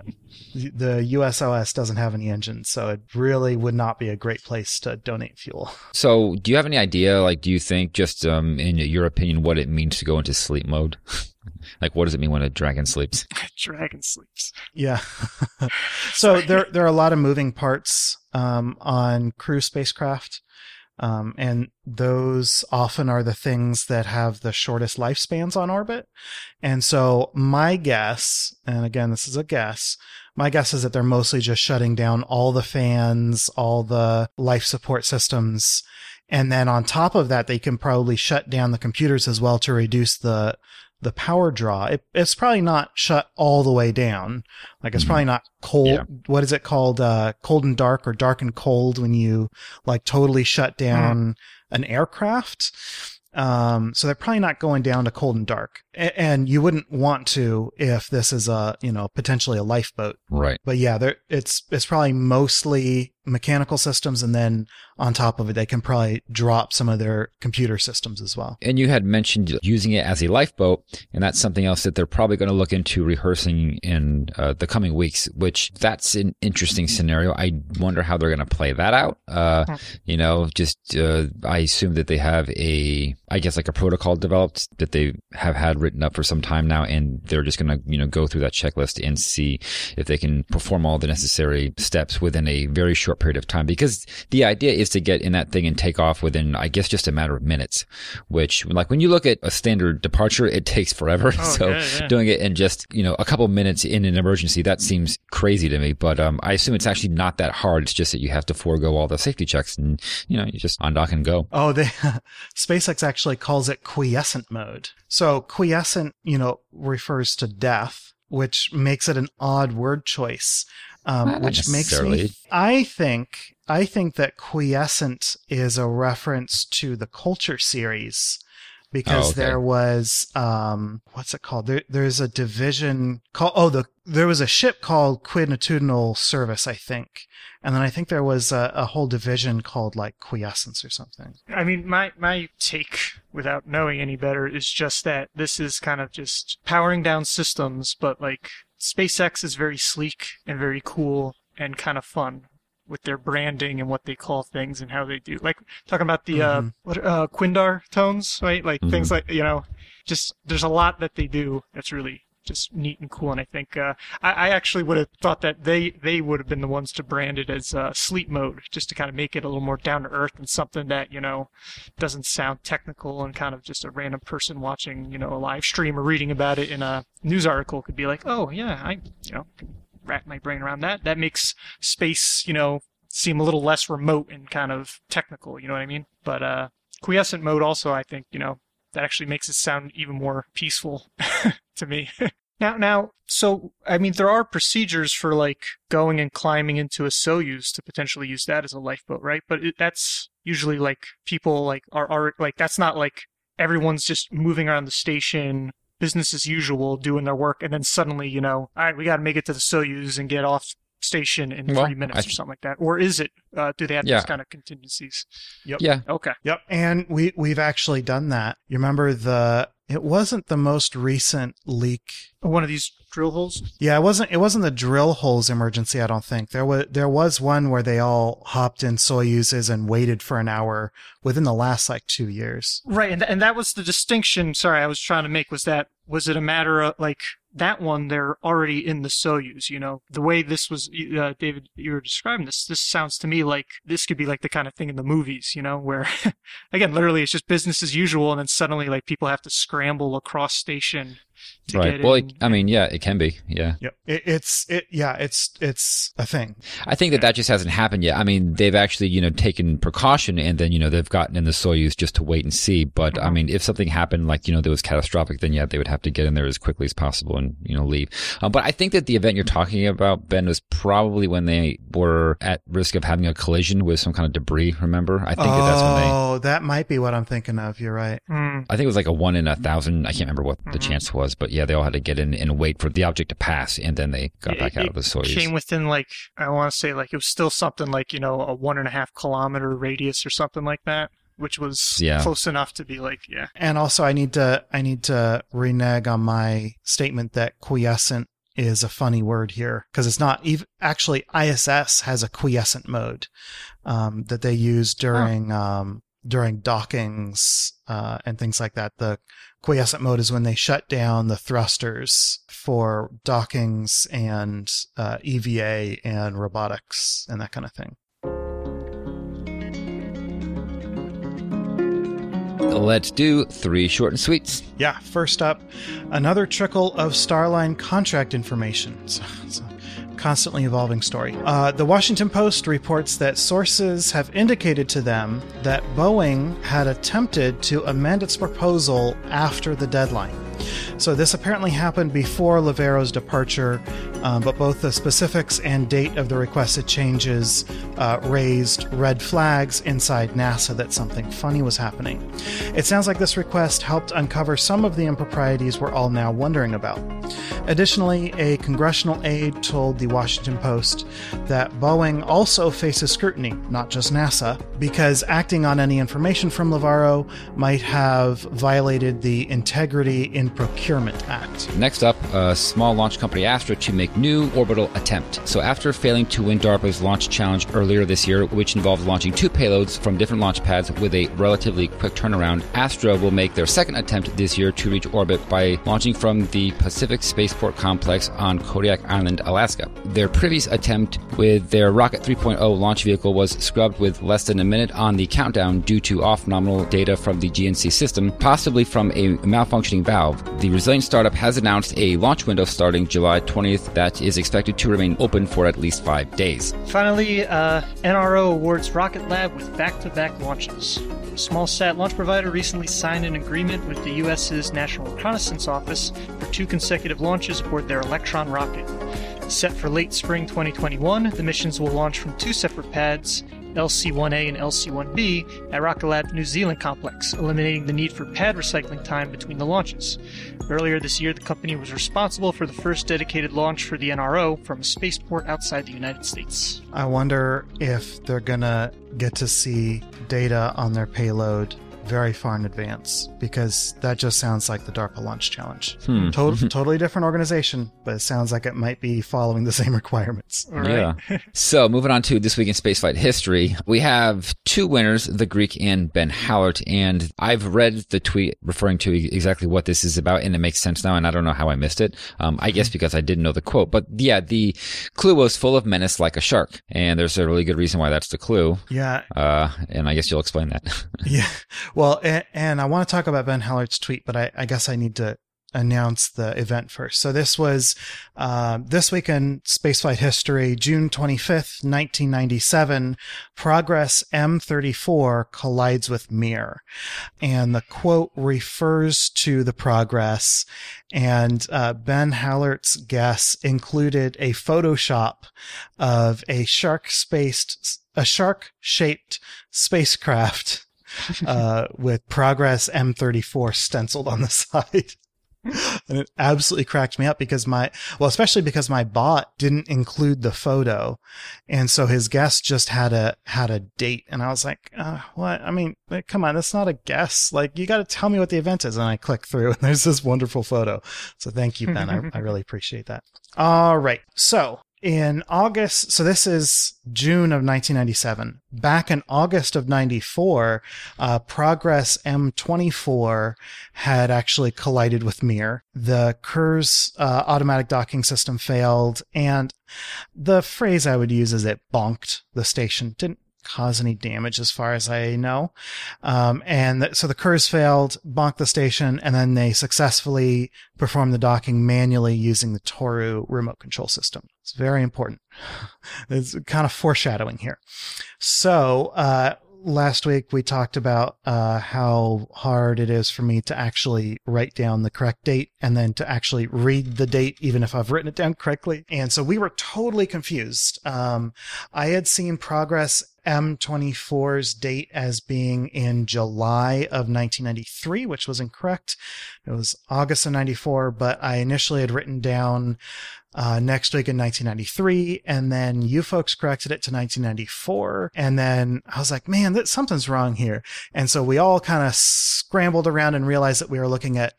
Speaker 2: the USOS doesn't have any engines, so it really would not be a great place to donate fuel.
Speaker 1: So, do you have any idea, like, do you think, just um, in your opinion, what it means to go into sleep mode? *laughs* like, what does it mean when a dragon sleeps? *laughs*
Speaker 3: Dragon sleeps.
Speaker 2: Yeah. *laughs* so there there are a lot of moving parts um, on crew spacecraft. Um, and those often are the things that have the shortest lifespans on orbit. And so my guess, and again, this is a guess, my guess is that they're mostly just shutting down all the fans, all the life support systems. And then on top of that, they can probably shut down the computers as well to reduce the the power draw. It, it's probably not shut all the way down. Like it's
Speaker 1: Mhm.
Speaker 2: probably not cold.
Speaker 1: Yeah.
Speaker 2: What is it called? Uh, cold and dark or dark and cold when you like totally shut down an aircraft. Um, so they're probably not going down to cold and dark. A- and you wouldn't want to if this is a, you know, potentially a lifeboat.
Speaker 1: Right.
Speaker 2: But yeah, there it's it's probably mostly mechanical systems, and then on top of it, they can probably drop some of their computer systems as well.
Speaker 1: And you had mentioned using it as a lifeboat, and that's something else that they're probably going to look into rehearsing in uh, the coming weeks. Which that's an interesting scenario. I wonder how they're going to play that out. Uh, you know, just uh, I assume that they have a I guess like a protocol developed that they have had written up for some time now, and they're just going to you know go through that checklist and see if they can perform all the necessary steps within a very short period of time. Because the idea is to get in that thing and take off within, I guess, just a matter of minutes. Which, like when you look at a standard departure, it takes forever.
Speaker 3: Oh, *laughs*
Speaker 1: so
Speaker 3: yeah, yeah.
Speaker 1: doing it in just you know a couple minutes in an emergency that seems crazy to me. But um, I assume it's actually not that hard. It's just that you have to forego all the safety checks and you know you just undock and go.
Speaker 2: Oh, they *laughs* SpaceX actually calls it quiescent mode. So quiescent, you know, refers to death, which makes it an odd word choice. Um, which makes me, I think, I think that quiescent is a reference to the Culture series because
Speaker 1: Oh, okay.
Speaker 2: there was, um, what's it called? There, there's a division called, oh, the, there was a ship called Quidnitudinal Service, I think. And then I think there was a, a whole division called like quiescence or something.
Speaker 3: I mean, my my take, without knowing any better, is just that this is kind of just powering down systems, but like SpaceX is very sleek and very cool and kind of fun with their branding and what they call things and how they do. Like talking about the uh,
Speaker 2: Mhm.
Speaker 3: what uh, Quindar tones, right? Like things like you know, just there's a lot that they do that's really just neat and cool. And I think uh, I, I actually would have thought that they they would have been the ones to brand it as uh, sleep mode, just to kind of make it a little more down to earth and something that you know doesn't sound technical and kind of just a random person watching you know a live stream or reading about it in a news article could be like, oh yeah, I you know wrap my brain around that. That makes space you know seem a little less remote and kind of technical. You know what I mean? But uh, quiescent mode also, I think you know that actually makes it sound even more peaceful *laughs* to me. *laughs* now, now, so I mean, there are procedures for like going and climbing into a Soyuz to potentially use that as a lifeboat, right? But it, that's usually like people like are are like that's not like everyone's just moving around the station. Business as usual, doing their work, and then suddenly, you know, all right, we got to make it to the Soyuz and get off station in
Speaker 1: Well,
Speaker 3: three minutes
Speaker 1: I
Speaker 3: or something like that. Or is it? Uh, do they have
Speaker 1: Yeah.
Speaker 3: these kind of contingencies? Yep.
Speaker 1: Yeah.
Speaker 3: Okay.
Speaker 2: Yep. And we we've actually done that. You remember the it wasn't the most recent leak.
Speaker 3: One of these drill holes.
Speaker 2: Yeah, it wasn't it wasn't the drill holes emergency, I don't think. There was there was one where they all hopped in Soyuzes and waited for an hour within the last like 2 years.
Speaker 3: Right, and and that was the distinction. Sorry, I was trying to make was that was it a matter of like that one? They're already in the Soyuz. You know, the way this was, uh, David, you were describing this. This sounds to me like this could be like the kind of thing in the movies. You know, where *laughs* again, literally, it's just business as usual, and then suddenly like people have to scramble across station to
Speaker 1: right.
Speaker 3: get
Speaker 1: Well,
Speaker 3: in.
Speaker 1: it, I mean, yeah, it can be. Yeah.
Speaker 2: Yep. It, it's it yeah, it's it's a thing.
Speaker 1: I think that that just hasn't happened yet. I mean, they've actually, you know, taken precaution and then, you know, they've gotten in the Soyuz just to wait and see. But I mean, if something happened like, you know, that was catastrophic, then yeah, they would have to get in there as quickly as possible and, you know, leave. Um, but I think that the event you're talking about, Ben, was probably when they were at risk of having a collision with some kind of debris. Remember? I think that that's when they,
Speaker 2: Oh, that might be what I'm thinking of. You're right.
Speaker 3: Hmm.
Speaker 1: I think it was like a one in a thousand. I can't remember what the
Speaker 3: Mhm.
Speaker 1: chance was, but yeah, they all had to get in and wait for the object to pass and then they got
Speaker 3: It-
Speaker 1: back out
Speaker 3: it
Speaker 1: of the Soyuz.
Speaker 3: Came within like I want to say like it was still something like you know a one and a half kilometer radius or something like that, which was
Speaker 1: Yeah.
Speaker 3: close enough to be like yeah.
Speaker 2: And also I need to I need to renege on my statement that quiescent is a funny word here because it's not even actually ISS has a quiescent mode um, that they use during um, during dockings uh, and things like that. The quiescent mode is when they shut down the thrusters for dockings and uh, EVA and robotics and that kind of thing.
Speaker 1: Let's do three short and sweets.
Speaker 2: Yeah, first up, another trickle of Starline contract information. *laughs* So, a constantly evolving story. Uh, the Washington Post reports that sources have indicated to them that Boeing had attempted to amend its proposal after the deadline. So, this apparently happened before Loverro's departure, um, but both the specifics and date of the requested changes uh, raised red flags inside NASA that something funny was happening. It sounds like this request helped uncover some of the improprieties we're all now wondering about. Additionally, a congressional aide told the Washington Post that Boeing also faces scrutiny, not just NASA, because acting on any information from Loverro might have violated the Integrity in Procurement Act.
Speaker 1: Next up, a small launch company Astra to make new orbital attempt. So after failing to win DARPA's launch challenge earlier this year, which involved launching two payloads from different launch pads with a relatively quick turnaround, Astra will make their second attempt this year to reach orbit by launching from the Pacific Spaceport Complex on Kodiak Island, Alaska. Their previous attempt with their Rocket 3.0 launch vehicle was scrubbed with less than a minute on the countdown due to off nominal data from the GNC system, possibly from a malfunctioning valve. The resilient startup has announced a launch window starting July 20th that is expected to remain open for at least five days.
Speaker 3: Finally, uh, NRO awards Rocket Lab with back to back launches. Small sat launch provider recently signed an agreement with the U.S.'s National Reconnaissance Office for two consecutive launches aboard their Electron rocket. Set for late spring 2021, the missions will launch from two separate pads, LC-1A and LC-1B, at Rocket Lab New Zealand complex, eliminating the need for pad recycling time between the launches. Earlier this year, the company was responsible for the first dedicated launch for the NRO from a spaceport outside the United States.
Speaker 2: I wonder if they're gonna get to see data on their payload very far in advance because that just sounds like the DARPA launch challenge.
Speaker 1: Hmm.
Speaker 2: Tot- *laughs* totally different organization, but it sounds like it might be following the same *laughs* requirements.
Speaker 3: All right.
Speaker 1: Yeah. *laughs* so moving on to this week in spaceflight history, we have two winners, the Greek and Ben Hallert, and I've read the tweet referring to exactly what this is about, and it makes sense now. And I don't know how I missed it. Um, I guess because I didn't know the quote, but yeah, the clue was full of menace like a shark, and there's a really good reason why that's the clue.
Speaker 2: Yeah,
Speaker 1: Uh, and I guess you'll explain that.
Speaker 2: yeah. Well, and, and I want to talk about Ben Hallert's tweet, but I, I guess I need to announce the event first. So this was uh, this week in spaceflight history, June 25th, 1997. Progress M34 collides with Mir, and the quote refers to the Progress. And uh, Ben Hallert's guess included a Photoshop of a shark spaced, a shark shaped spacecraft *laughs* uh, with Progress M34 stenciled on the *laughs* side. and it absolutely cracked me up because my, well, especially because my bot didn't include the photo. And so his guess just had a, had a date. And I was like, uh, what? I mean, come on, that's not a guess. Like, you got to tell me what the event is. And I click through and *laughs* there's this wonderful photo. So thank you, Ben. I, I really appreciate that. All right. So in August, so this is June of 1997. Back in August of 94, uh, Progress M24 had actually collided with Mir. The Kurs uh, automatic docking system failed, and the phrase I would use is it bonked the station. Didn't cause any damage as far as I know. Um, and th- so the Kurs failed, bonked the station, and then they successfully performed the docking manually using the Toru remote control system. It's very important. *laughs* It's kind of foreshadowing here. So, uh, last week we talked about uh, how hard it is for me to actually write down the correct date and then to actually read the date, even if I've written it down correctly. And so we were totally confused. Um, I had seen progress M24's date as being in July of 1993, which was incorrect. It was August of 94, but I initially had written down uh, next week in 1993, and then you folks corrected it to 1994, and then I was like, man, that something's wrong here, and so we all kind of scrambled around and realized that we were looking at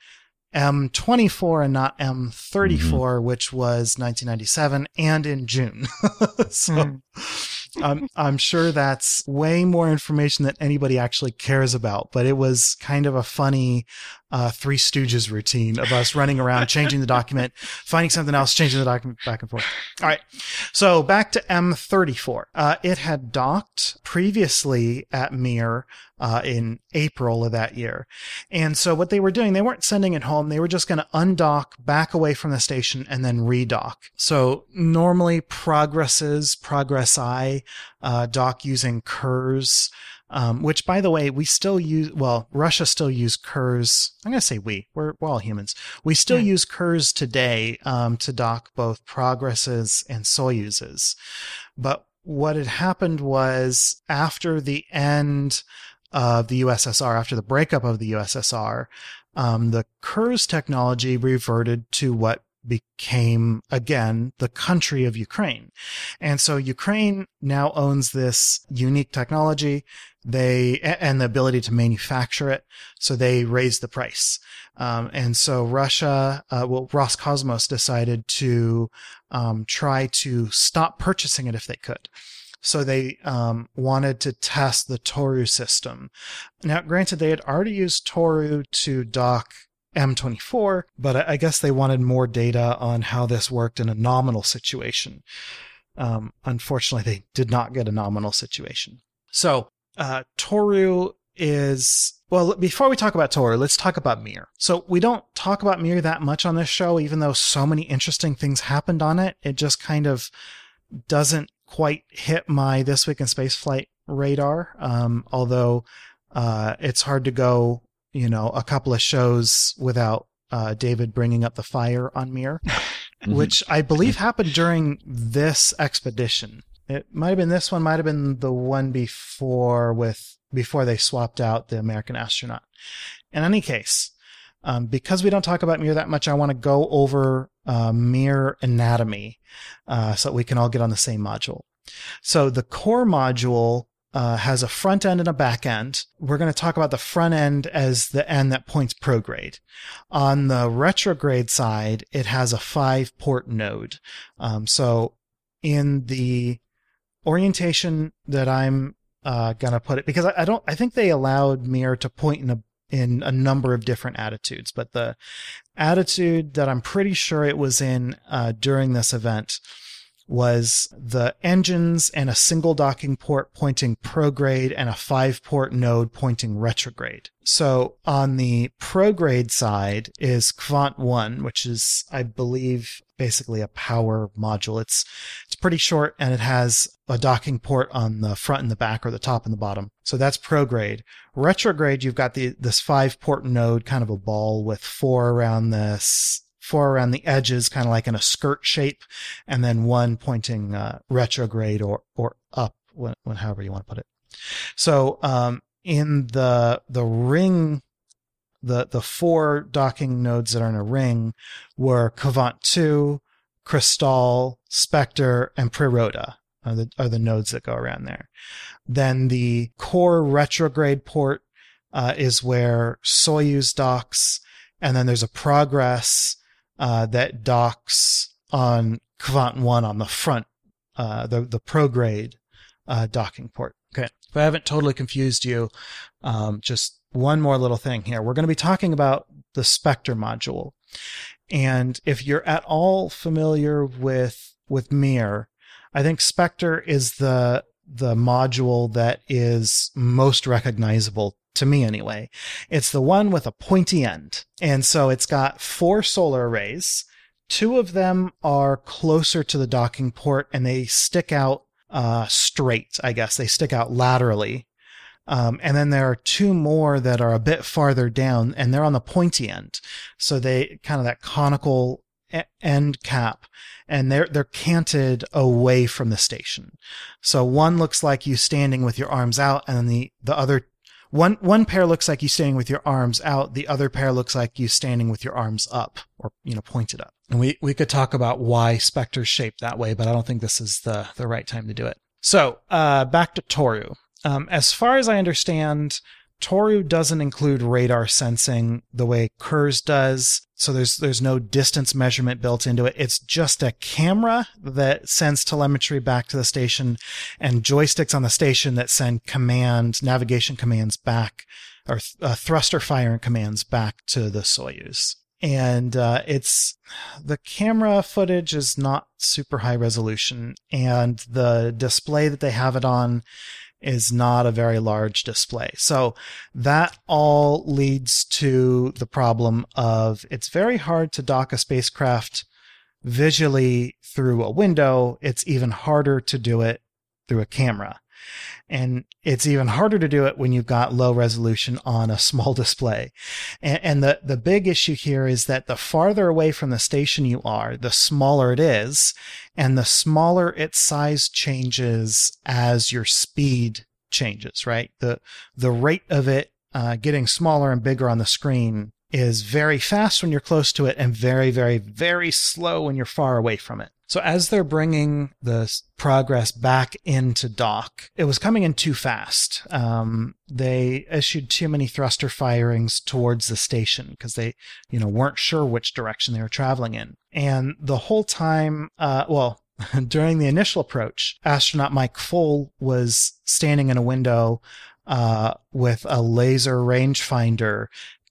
Speaker 2: M24 and not M34, which was 1997 and in June. *laughs* so
Speaker 3: Mm.
Speaker 2: I'm, I'm sure that's way more information than anybody actually cares about, but it was kind of a funny uh, Three Stooges routine of us running around, changing the document, finding something else, changing the document back and forth. All right. So back to M34. Uh, it had docked previously at Mir uh, in April of that year. And so what they were doing, they weren't sending it home. They were just going to undock, back away from the station, and then redock. So normally progresses, progress I, uh, dock using Kurs. Um, which by the way, we still use, well, Russia still use Kurs. I'm going to say we, we're, we're all humans. We still
Speaker 3: Yeah.
Speaker 2: use Kurs today, um, to dock both Progresses and Soyuzes. But what had happened was after the end of the USSR, after the breakup of the USSR, um, the Kurs technology reverted to what became again the country of Ukraine. And so Ukraine now owns this unique technology. They, and the ability to manufacture it. So they raised the price. Um, and so Russia, uh, well, Roscosmos decided to, um, try to stop purchasing it if they could. So they um, wanted to test the Toru system. Now, granted, they had already used Toru to dock M24, but I guess they wanted more data on how this worked in a nominal situation. Um, unfortunately, they did not get a nominal situation. So, uh, Toru is well, before we talk about Toru, let's talk about Mir. So we don't talk about Mir that much on this show, even though so many interesting things happened on it. It just kind of doesn't quite hit my this week in spaceflight radar. Um, although uh, it's hard to go you know, a couple of shows without uh, David bringing up the fire on Mir, *laughs* mm-hmm. which I believe happened during this expedition. It might have been this one, might have been the one before with before they swapped out the American astronaut. In any case, um, because we don't talk about Mir that much, I want to go over uh, Mir anatomy uh, so we can all get on the same module. So the core module uh, has a front end and a back end. We're going to talk about the front end as the end that points prograde. On the retrograde side, it has a five port node. Um, so in the orientation that I'm uh, going to put it, because I, I, don't, I think they allowed Mir to point in a in a number of different attitudes, but the attitude that I'm pretty sure it was in uh, during this event was the engines and a single docking port pointing prograde and a five port node pointing retrograde. So on the prograde side is Kvant 1, which is, I believe, basically a power module. It's, it's pretty short and it has a docking port on the front and the back or the top and the bottom. So that's prograde. Retrograde, you've got the, this five port node, kind of a ball with four around this four around the edges, kind of like in a skirt shape, and then one pointing uh, retrograde or or up, when, when, however you want to put it. So um, in the the ring, the the four docking nodes that are in a ring were Kvant two, Kristall, Spektr, and Priroda. Are the, are the nodes that go around there. Then the core retrograde port uh, is where Soyuz docks, and then there's a progress uh, that docks on Kvant 1 on the front, uh, the, the prograde uh, docking port. Okay. If I haven't totally confused you, um, just one more little thing here. We're going to be talking about the Spektr module. And if you're at all familiar with, with Mir, I think Spektr is the, the module that is most recognizable to me anyway. It's the one with a pointy end. And so it's got four solar arrays. Two of them are closer to the docking port and they stick out uh, straight, I guess. They stick out laterally. Um, and then there are two more that are a bit farther down and they're on the pointy end. So they kind of that conical end cap and they're they're canted away from the station. So one looks like you standing with your arms out and the the other one one pair looks like you standing with your arms out. The other pair looks like you standing with your arms up or you know pointed up. And we we could talk about why Spektr's shaped that way, but I don't think this is the the right time to do it. So uh, back to Toru. Um, as far as I understand, Toru doesn't include radar sensing the way Kurs does. So there's, there's no distance measurement built into it. It's just a camera that sends telemetry back to the station and joysticks on the station that send command, navigation commands back or uh, thruster firing commands back to the Soyuz. And, uh, it's, the camera footage is not super high resolution and the display that they have it on is not a very large display. So that all leads to the problem of it's very hard to dock a spacecraft visually through a window. It's even harder to do it through a camera. And it's even harder to do it when you've got low resolution on a small *laughs* display. And, and, the, the big issue here is that the farther away from the station you are, the smaller it is. And the smaller its size changes as your speed changes, right? The, the rate of it uh, getting smaller and bigger on the screen is very fast when you're close to it and very, very, very slow when you're far away from it. So as they're bringing the progress back into dock, it was coming in too fast. Um, they issued too many thruster firings towards the station because they, you know, weren't sure which direction they were traveling in. And the whole time, uh, well, *laughs* during the initial approach, astronaut Mike Foale was standing in a window uh, with a laser rangefinder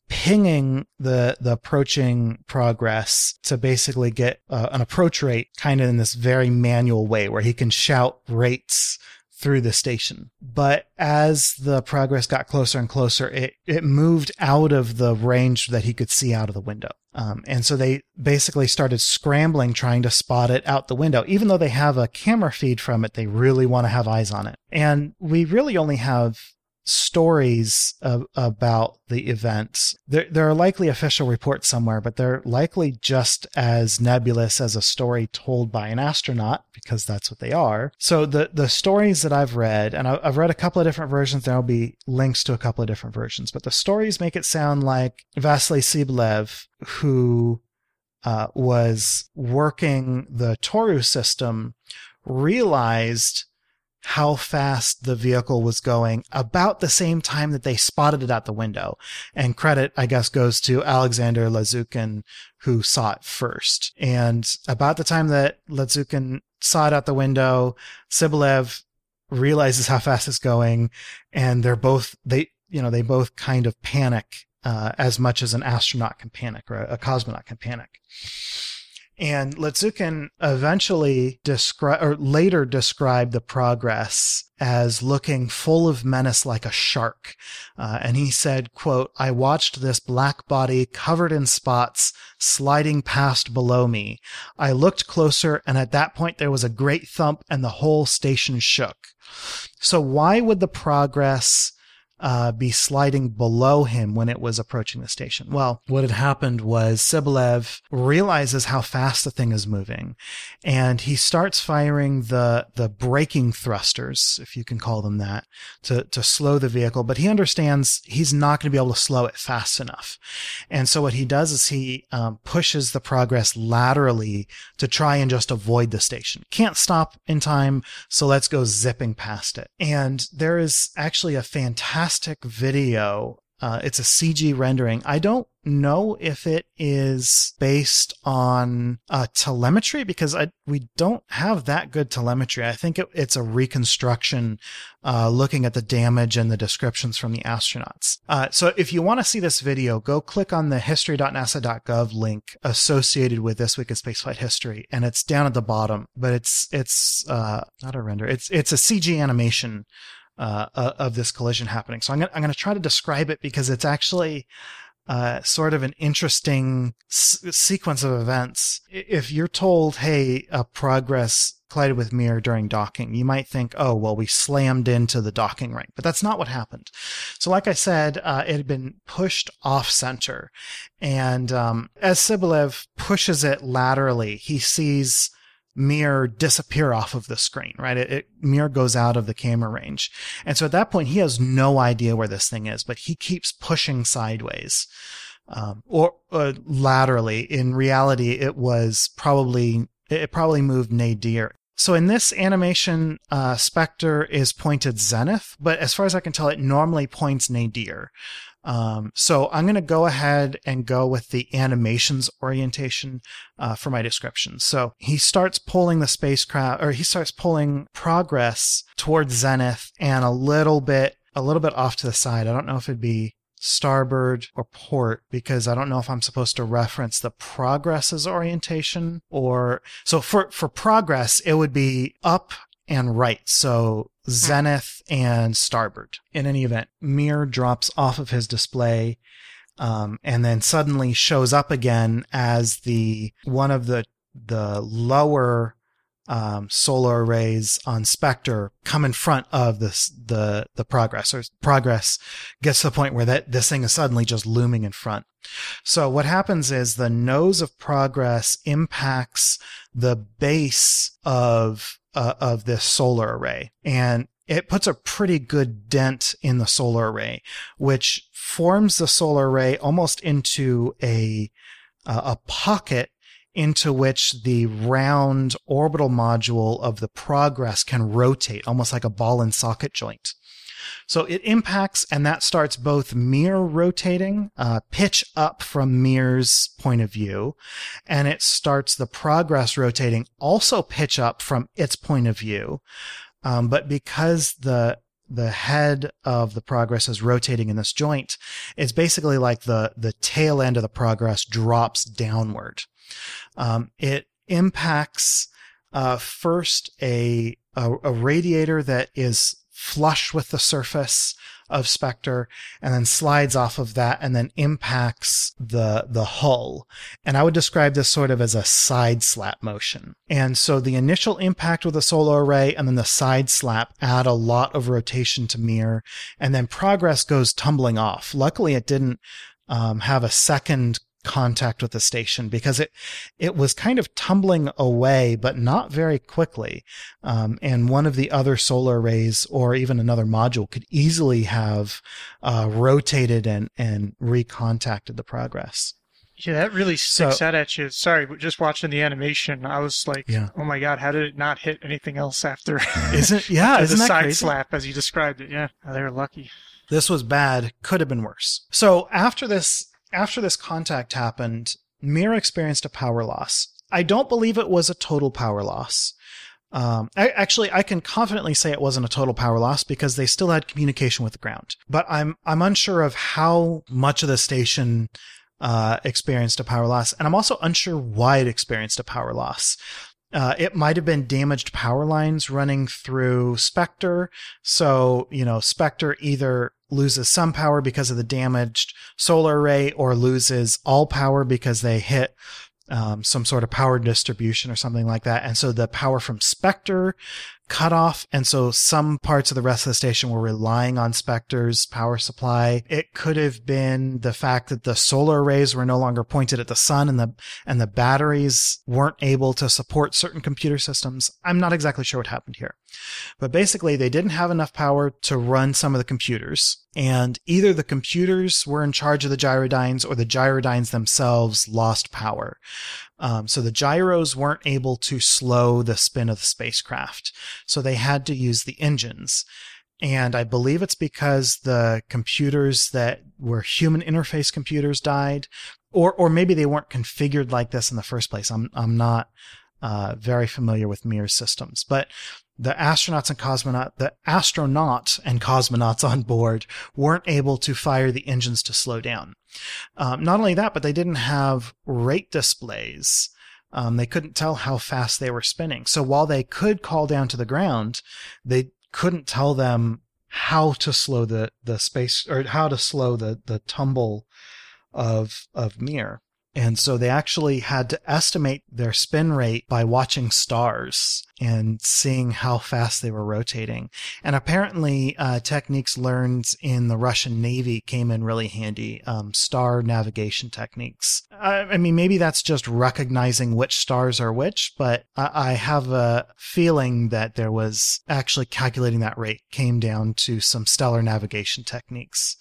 Speaker 2: pinging the the approaching progress to basically get uh, an approach rate kind of in this very manual way where he can shout rates through the station. But as the progress got closer and closer, it, it moved out of the range that he could see out of the window. Um, and so they basically started scrambling, trying to spot it out the window. Even though they have a camera feed from it, they really want to have eyes on it. And we really only have stories of, about the events. There, there are likely official reports somewhere, but they're likely just as nebulous as a story told by an astronaut, because that's what they are. So the, the stories that I've read, and I've read a couple of different versions, there'll be links to a couple of different versions, but the stories make it sound like Vasily Tsibliyev, who uh, was working the Toru system, realized how fast the vehicle was going about the same time that they spotted it out the window. And credit, I guess, goes to Alexander Lazutkin, who saw it first. And about the time that Lazutkin saw it out the window, Tsibliyev realizes how fast it's going. And they're both, they, you know, they both kind of panic, uh, as much as an astronaut can panic or a cosmonaut can panic. And Lazutkin eventually describe or later described the progress as looking full of menace like a shark. Uh, and he said, quote, I watched this black body covered in spots sliding past below me. I looked closer and at that point there was a great thump and the whole station shook. So why would the progress uh, be sliding below him when it was approaching the station. Well, what had happened was Tsibliyev realizes how fast the thing is moving, and he starts firing the the braking thrusters, if you can call them that, to to slow the vehicle. But he understands he's not going to be able to slow it fast enough, and so what he does is he um, pushes the progress laterally to try and just avoid the station. Can't stop in time, so let's go zipping past it. And there is actually a fantastic fantastic video. Uh, it's a CG rendering. I don't know if it is based on uh, telemetry because I, we don't have that good telemetry. I think it, it's a reconstruction uh, looking at the damage and the descriptions from the astronauts. Uh, so if you want to see this video, go click on the history.nasa.gov link associated with this week in spaceflight history, and it's down at the bottom. But it's it's uh, not a render. It's it's a CG animation uh, uh, of this collision happening. So I'm going to try to describe it because it's actually uh, sort of an interesting s- sequence of events. If you're told, hey, a progress collided with Mir during docking, you might think, oh, well, we slammed into the docking ring, but that's not what happened. So, like I said, uh, it had been pushed off center. And um, as Tsibliyev pushes it laterally, he sees Mir disappear off of the screen, right? It, it, Mir goes out of the camera range. And so at that point, he has no idea where this thing is, but he keeps pushing sideways. Um, or uh, laterally. In reality, it was probably, it probably moved nadir. So in this animation, uh, Spektr is pointed zenith, but as far as I can tell, it normally points nadir. Um, so I'm going to go ahead and go with the animations orientation uh, for my description. So he starts pulling the spacecraft, or he starts pulling progress towards zenith and a little bit, a little bit off to the side. I don't know if it'd be starboard or port because I don't know if I'm supposed to reference the progress's orientation or so for for progress it would be up and right. So zenith and starboard. In any event, Mir drops off of his display, um, and then suddenly shows up again as the one of the the lower um, solar arrays on Spektr come in front of this the the progress or progress gets to the point where that this thing is suddenly just looming in front. So what happens is the nose of progress impacts the base of uh, of this solar array, and it puts a pretty good dent in the solar array, which forms the solar array almost into a uh, a pocket into which the round orbital module of the Progress can rotate, almost like a ball and socket joint. So it impacts, and that starts both Mir rotating, uh, pitch up from Mir's point of view, and it starts the progress rotating, also pitch up from its point of view. Um, but because the the head of the progress is rotating in this joint, it's basically like the the tail end of the progress drops downward. Um, it impacts uh, first a, a a radiator that is flush with the surface of Spektr and then slides off of that and then impacts the, the hull. And I would describe this sort of as a side slap motion. And so the initial impact with the solar array and then the side slap add a lot of rotation to Mir and then progress goes tumbling off. Luckily it didn't um, have a second contact with the station because it it was kind of tumbling away, but not very quickly. Um, and one of the other solar arrays or even another module could easily have uh, rotated and and recontacted the progress.
Speaker 3: Yeah, that really sticks so, out at you. Sorry, just watching the animation, I was like, yeah. "Oh my god, how did it not hit anything else after?" *laughs*
Speaker 2: Isn't yeah? isn't
Speaker 3: the
Speaker 2: that
Speaker 3: side
Speaker 2: crazy?
Speaker 3: slap as you described it? Yeah, they were lucky.
Speaker 2: This was bad. Could have been worse. So after this after this contact happened, Mir experienced a power loss. I don't believe it was a total power loss. Um, I, actually, I can confidently say it wasn't a total power loss because they still had communication with the ground. But I'm I'm unsure of how much of the station uh, experienced a power loss, and I'm also unsure why it experienced a power loss. Uh, it might have been damaged power lines running through Spektr. So, you know, Spektr either loses some power because of the damaged solar array or loses all power because they hit um, some sort of power distribution or something like that. And so the power from Spektr cut off. And so some parts of the rest of the station were relying on Spektr's power supply. It could have been the fact that the solar arrays were no longer pointed at the sun and the, and the batteries weren't able to support certain computer systems. I'm not exactly sure what happened here. But basically, they didn't have enough power to run some of the computers. And either the computers were in charge of the gyrodynes or the gyrodynes themselves lost power. Um, so the gyros weren't able to slow the spin of the spacecraft. So they had to use the engines. And I believe it's because the computers that were human interface computers died, or, or maybe they weren't configured like this in the first place. I'm, I'm not, uh, very familiar with Mir's systems, but the astronauts and cosmonaut, the astronaut and cosmonauts on board weren't able to fire the engines to slow down. Um, not only that, but they didn't have rate displays. Um, they couldn't tell how fast they were spinning. So while they could call down to the ground, they couldn't tell them how to slow the, the space or how to slow the, the tumble of, of Mir. And so they actually had to estimate their spin rate by watching stars and seeing how fast they were rotating. And apparently, uh, techniques learned in the Russian Navy came in really handy. Um, star navigation techniques. I, I, mean, maybe that's just recognizing which stars are which, but I, I have a feeling that there was actually calculating that rate came down to some stellar navigation techniques.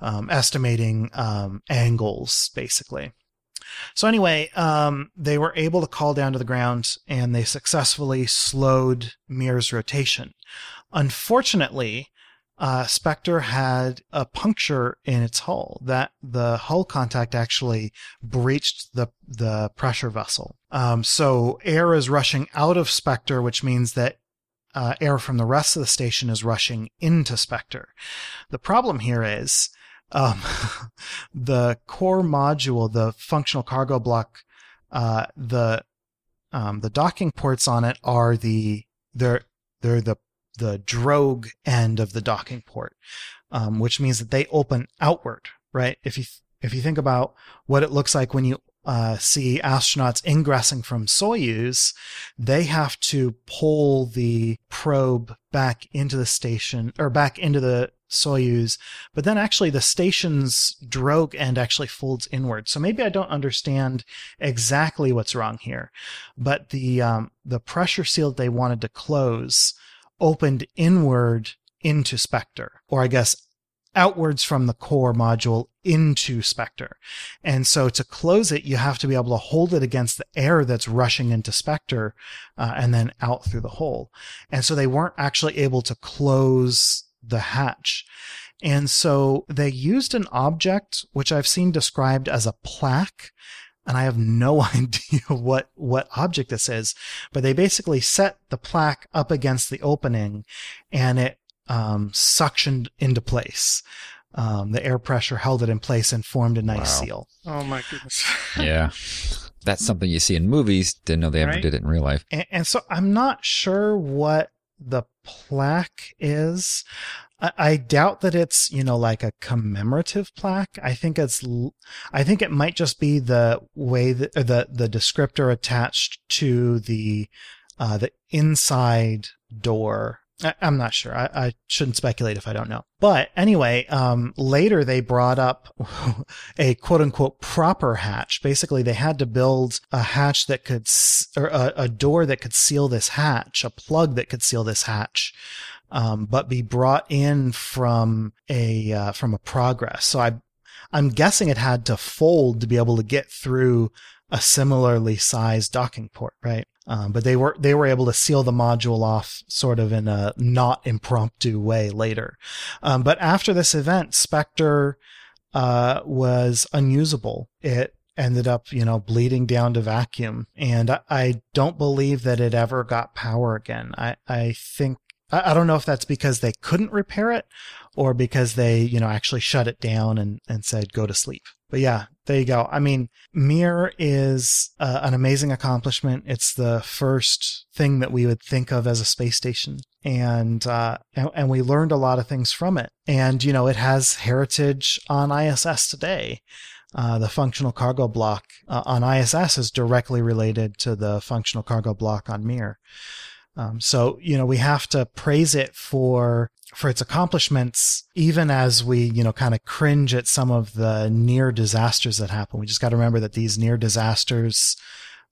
Speaker 2: Um, estimating um, angles, basically. So anyway, um, they were able to call down to the ground and they successfully slowed Mir's rotation. Unfortunately, uh, Spektr had a puncture in its hull that the hull contact actually breached the the pressure vessel. Um, so air is rushing out of Spektr, which means that uh, air from the rest of the station is rushing into Spectre. The problem here is um, *laughs* the core module, the functional cargo block, uh, the um, the docking ports on it are the they're they're the the drogue end of the docking port, um, which means that they open outward. Right? If you if you think about what it looks like when you uh, see astronauts ingressing from Soyuz, they have to pull the probe back into the station or back into the Soyuz, but then actually the station's drogue end actually folds inward. So maybe I don't understand exactly what's wrong here, but the um, the pressure seal they wanted to close opened inward into Spektr, or I guess outwards from the core module into Spektr. And so to close it, you have to be able to hold it against the air that's rushing into Spectre uh, and then out through the hole. And so they weren't actually able to close the hatch. And so they used an object which I've seen described as a plaque. And I have no *laughs* idea what, what object this is, but they basically set the plaque up against the opening and it um, suctioned into place. Um, the air pressure held it in place and formed a nice
Speaker 1: Wow.
Speaker 2: seal.
Speaker 3: Oh my goodness. *laughs*
Speaker 1: Yeah. That's something you see in movies. Didn't know they ever
Speaker 3: Right?
Speaker 1: did it in real life.
Speaker 2: And, and so I'm not sure what the plaque is. I, doubt that it's, you know, like a commemorative plaque. I think it's, I think it might just be the way that, the, the descriptor attached to the, uh, the inside door. I, I'm not sure. I, I shouldn't speculate if I don't know. But anyway, um, later they brought up *laughs* a quote unquote proper hatch. Basically, they had to build a hatch that could, or a, a door that could seal this hatch, a plug that could seal this hatch, um, but be brought in from a, uh, from a progress. So I, I'm guessing it had to fold to be able to get through a similarly sized docking port, right? Um, but they were they were able to seal the module off sort of in a not impromptu way later. Um, but after this event, Spektr uh, was unusable. It ended up, you know, bleeding down to vacuum, and I, I don't believe that it ever got power again. I I think I, I don't know if that's because they couldn't repair it or because they, you know, actually shut it down and and said go to sleep. But yeah, there you go. I mean, Mir is uh, an amazing accomplishment. It's the first thing that we would think of as a space station, and, uh, and and we learned a lot of things from it. And you know, it has heritage on ISS today. Uh, the functional cargo block uh, on ISS is directly related to the functional cargo block on Mir. Um, so you know, we have to praise it for for its accomplishments, even as we, you know, kind of cringe at some of the near disasters that happen. We just got to remember that these near disasters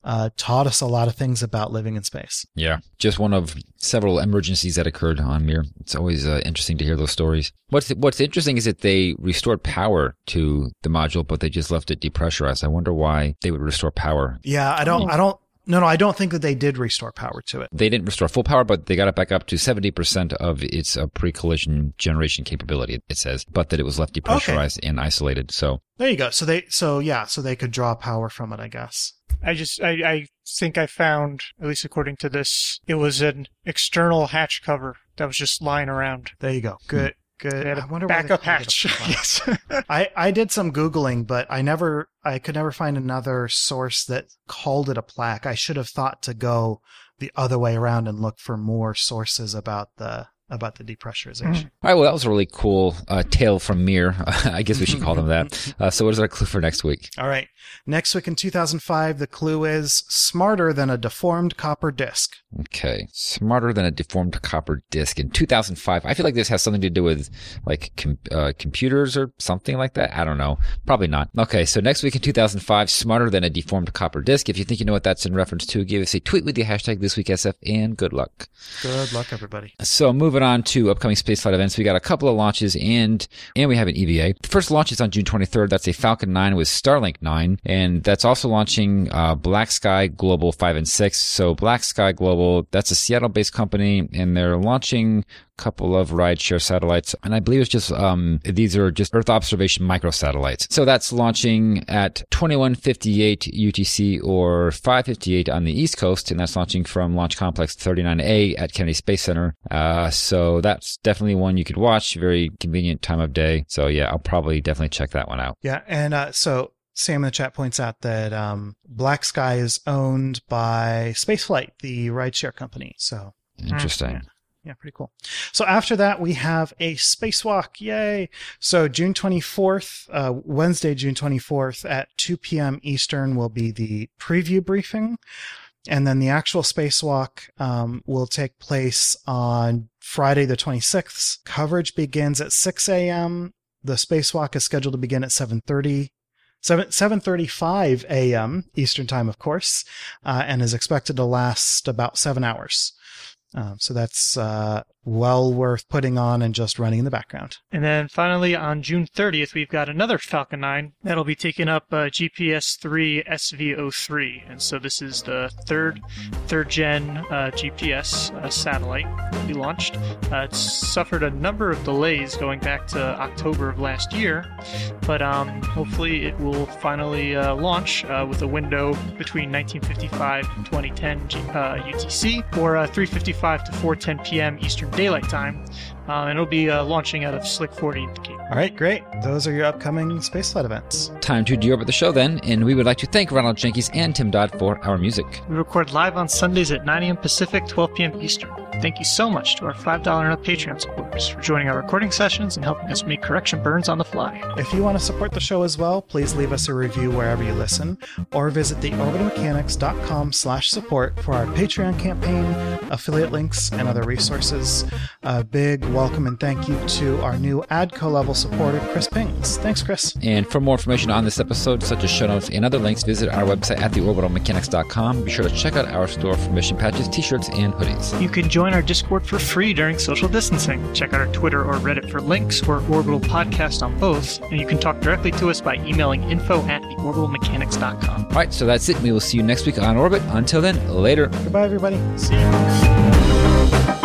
Speaker 2: uh, taught us a lot of things about living in space.
Speaker 1: Yeah. Just one of several emergencies that occurred on Mir. It's always uh, interesting to hear those stories. What's what's interesting is that they restored power to the module, but they just left it depressurized. I wonder why they would restore power.
Speaker 2: Yeah, I don't, I don't, no, no, I don't think that they did restore power to it.
Speaker 1: They didn't restore full power, but they got it back up to 70% of its uh, pre-collision generation capability, it says, but that it was left depressurized and isolated. So
Speaker 2: There you go. So they, so yeah, so they could draw power from it, I guess.
Speaker 3: I just I, I think I found, at least according to this, it was an external hatch cover that was just lying around.
Speaker 2: There you go. Good, good.
Speaker 3: They had
Speaker 2: I
Speaker 3: a
Speaker 2: wonder why they
Speaker 3: backup hatch. *laughs* yes.
Speaker 2: I, I did some Googling, but I never, I could never find another source that called it a plaque. I should have thought to go the other way around and look for more sources about the, about the depressurization.
Speaker 1: All right, well, that was a really cool uh, tale from Mir. *laughs* I guess we should call them that. *laughs* Uh, so, what is our clue for next week?
Speaker 2: All right. Next week in 2005, the clue is smarter than a deformed copper disc.
Speaker 1: Okay, smarter than a deformed copper disc in 2005. I feel like this has something to do with like com- uh, computers or something like that. I don't know. Probably not. Okay, so next week in 2005, smarter than a deformed copper disc. If you think you know what that's in reference to, give us a tweet with the hashtag this week SF and good luck.
Speaker 2: Good luck, everybody.
Speaker 1: So moving on to upcoming spaceflight events, we got a couple of launches and and we have an EVA. The first launch is on June 23rd. That's a Falcon 9 with Starlink 9, and that's also launching uh, Black Sky Global 5 and 6. So Black Sky Global, that's a Seattle-based company, and they're launching couple of rideshare satellites, and I believe it's just um these are just Earth observation microsatellites. So that's launching at 2158 UTC or 558 on the East Coast, and that's launching from Launch Complex 39A at Kennedy Space Center. Uh, so that's definitely one you could watch. Very convenient time of day. So yeah, I'll probably definitely check that one out.
Speaker 2: Yeah. And, uh, so Sam in the chat points out that, um, Black Sky is owned by Spaceflight, the rideshare company. So
Speaker 1: Interesting.
Speaker 2: Yeah, pretty cool. So after that, we have a spacewalk. Yay. So June 24th, uh, Wednesday, June 24th at 2 p.m. Eastern will be the preview briefing. And then the actual spacewalk, um, will take place on Friday, the 26th. Coverage begins at 6 a.m. The spacewalk is scheduled to begin at 7.30 7, 7.35 a.m. Eastern time, of course, uh, and is expected to last about seven hours. Um, so that's uh, well worth putting on and just running in the background.
Speaker 3: And then finally, on June 30th, we've got another Falcon 9 that'll be taking up uh, GPS 3 SV03. And so this is the third third gen uh, GPS uh, satellite to be launched. Uh, it's suffered a number of delays going back to October of last year, but um, hopefully it will finally uh, launch uh, with a window between 1955 and 2010 G- UTC or 3:55 to 4:10 p.m. Eastern Daylight Time, uh, and it'll be uh, launching out of Slick 40 at the Cape.
Speaker 2: All right, great. Those are your upcoming spaceflight events.
Speaker 1: Time to deorbit the show then, and we would like to thank Ronald Jenkins and Tim Dodd for our music.
Speaker 3: We record live on Sundays at 9 a.m. Pacific, 12 p.m. Eastern. Thank you so much to our $5 and up Patreon supporters for joining our recording sessions and helping us make correction burns on the fly.
Speaker 2: If you want to support the show as well, please leave us a review wherever you listen, or visit theorbitalmechanics.com slash support for our Patreon campaign, affiliate links, and other resources. A big welcome and thank you to our new ADCO level supporter, Chris Pings. Thanks, Chris.
Speaker 1: And for more information on this episode, such as show notes and other links, visit our website at theorbitalmechanics.com. Be sure to check out our store for mission patches, t-shirts, and hoodies.
Speaker 3: You can join our Discord for free during social distancing. Check out our Twitter or Reddit for links or Orbital Podcast on both, and you can talk directly to us by emailing info at theorbitalmechanics.com.
Speaker 1: All right, so that's it. We will see you next week on Orbit. Until then, later.
Speaker 2: Goodbye, everybody.
Speaker 3: See you.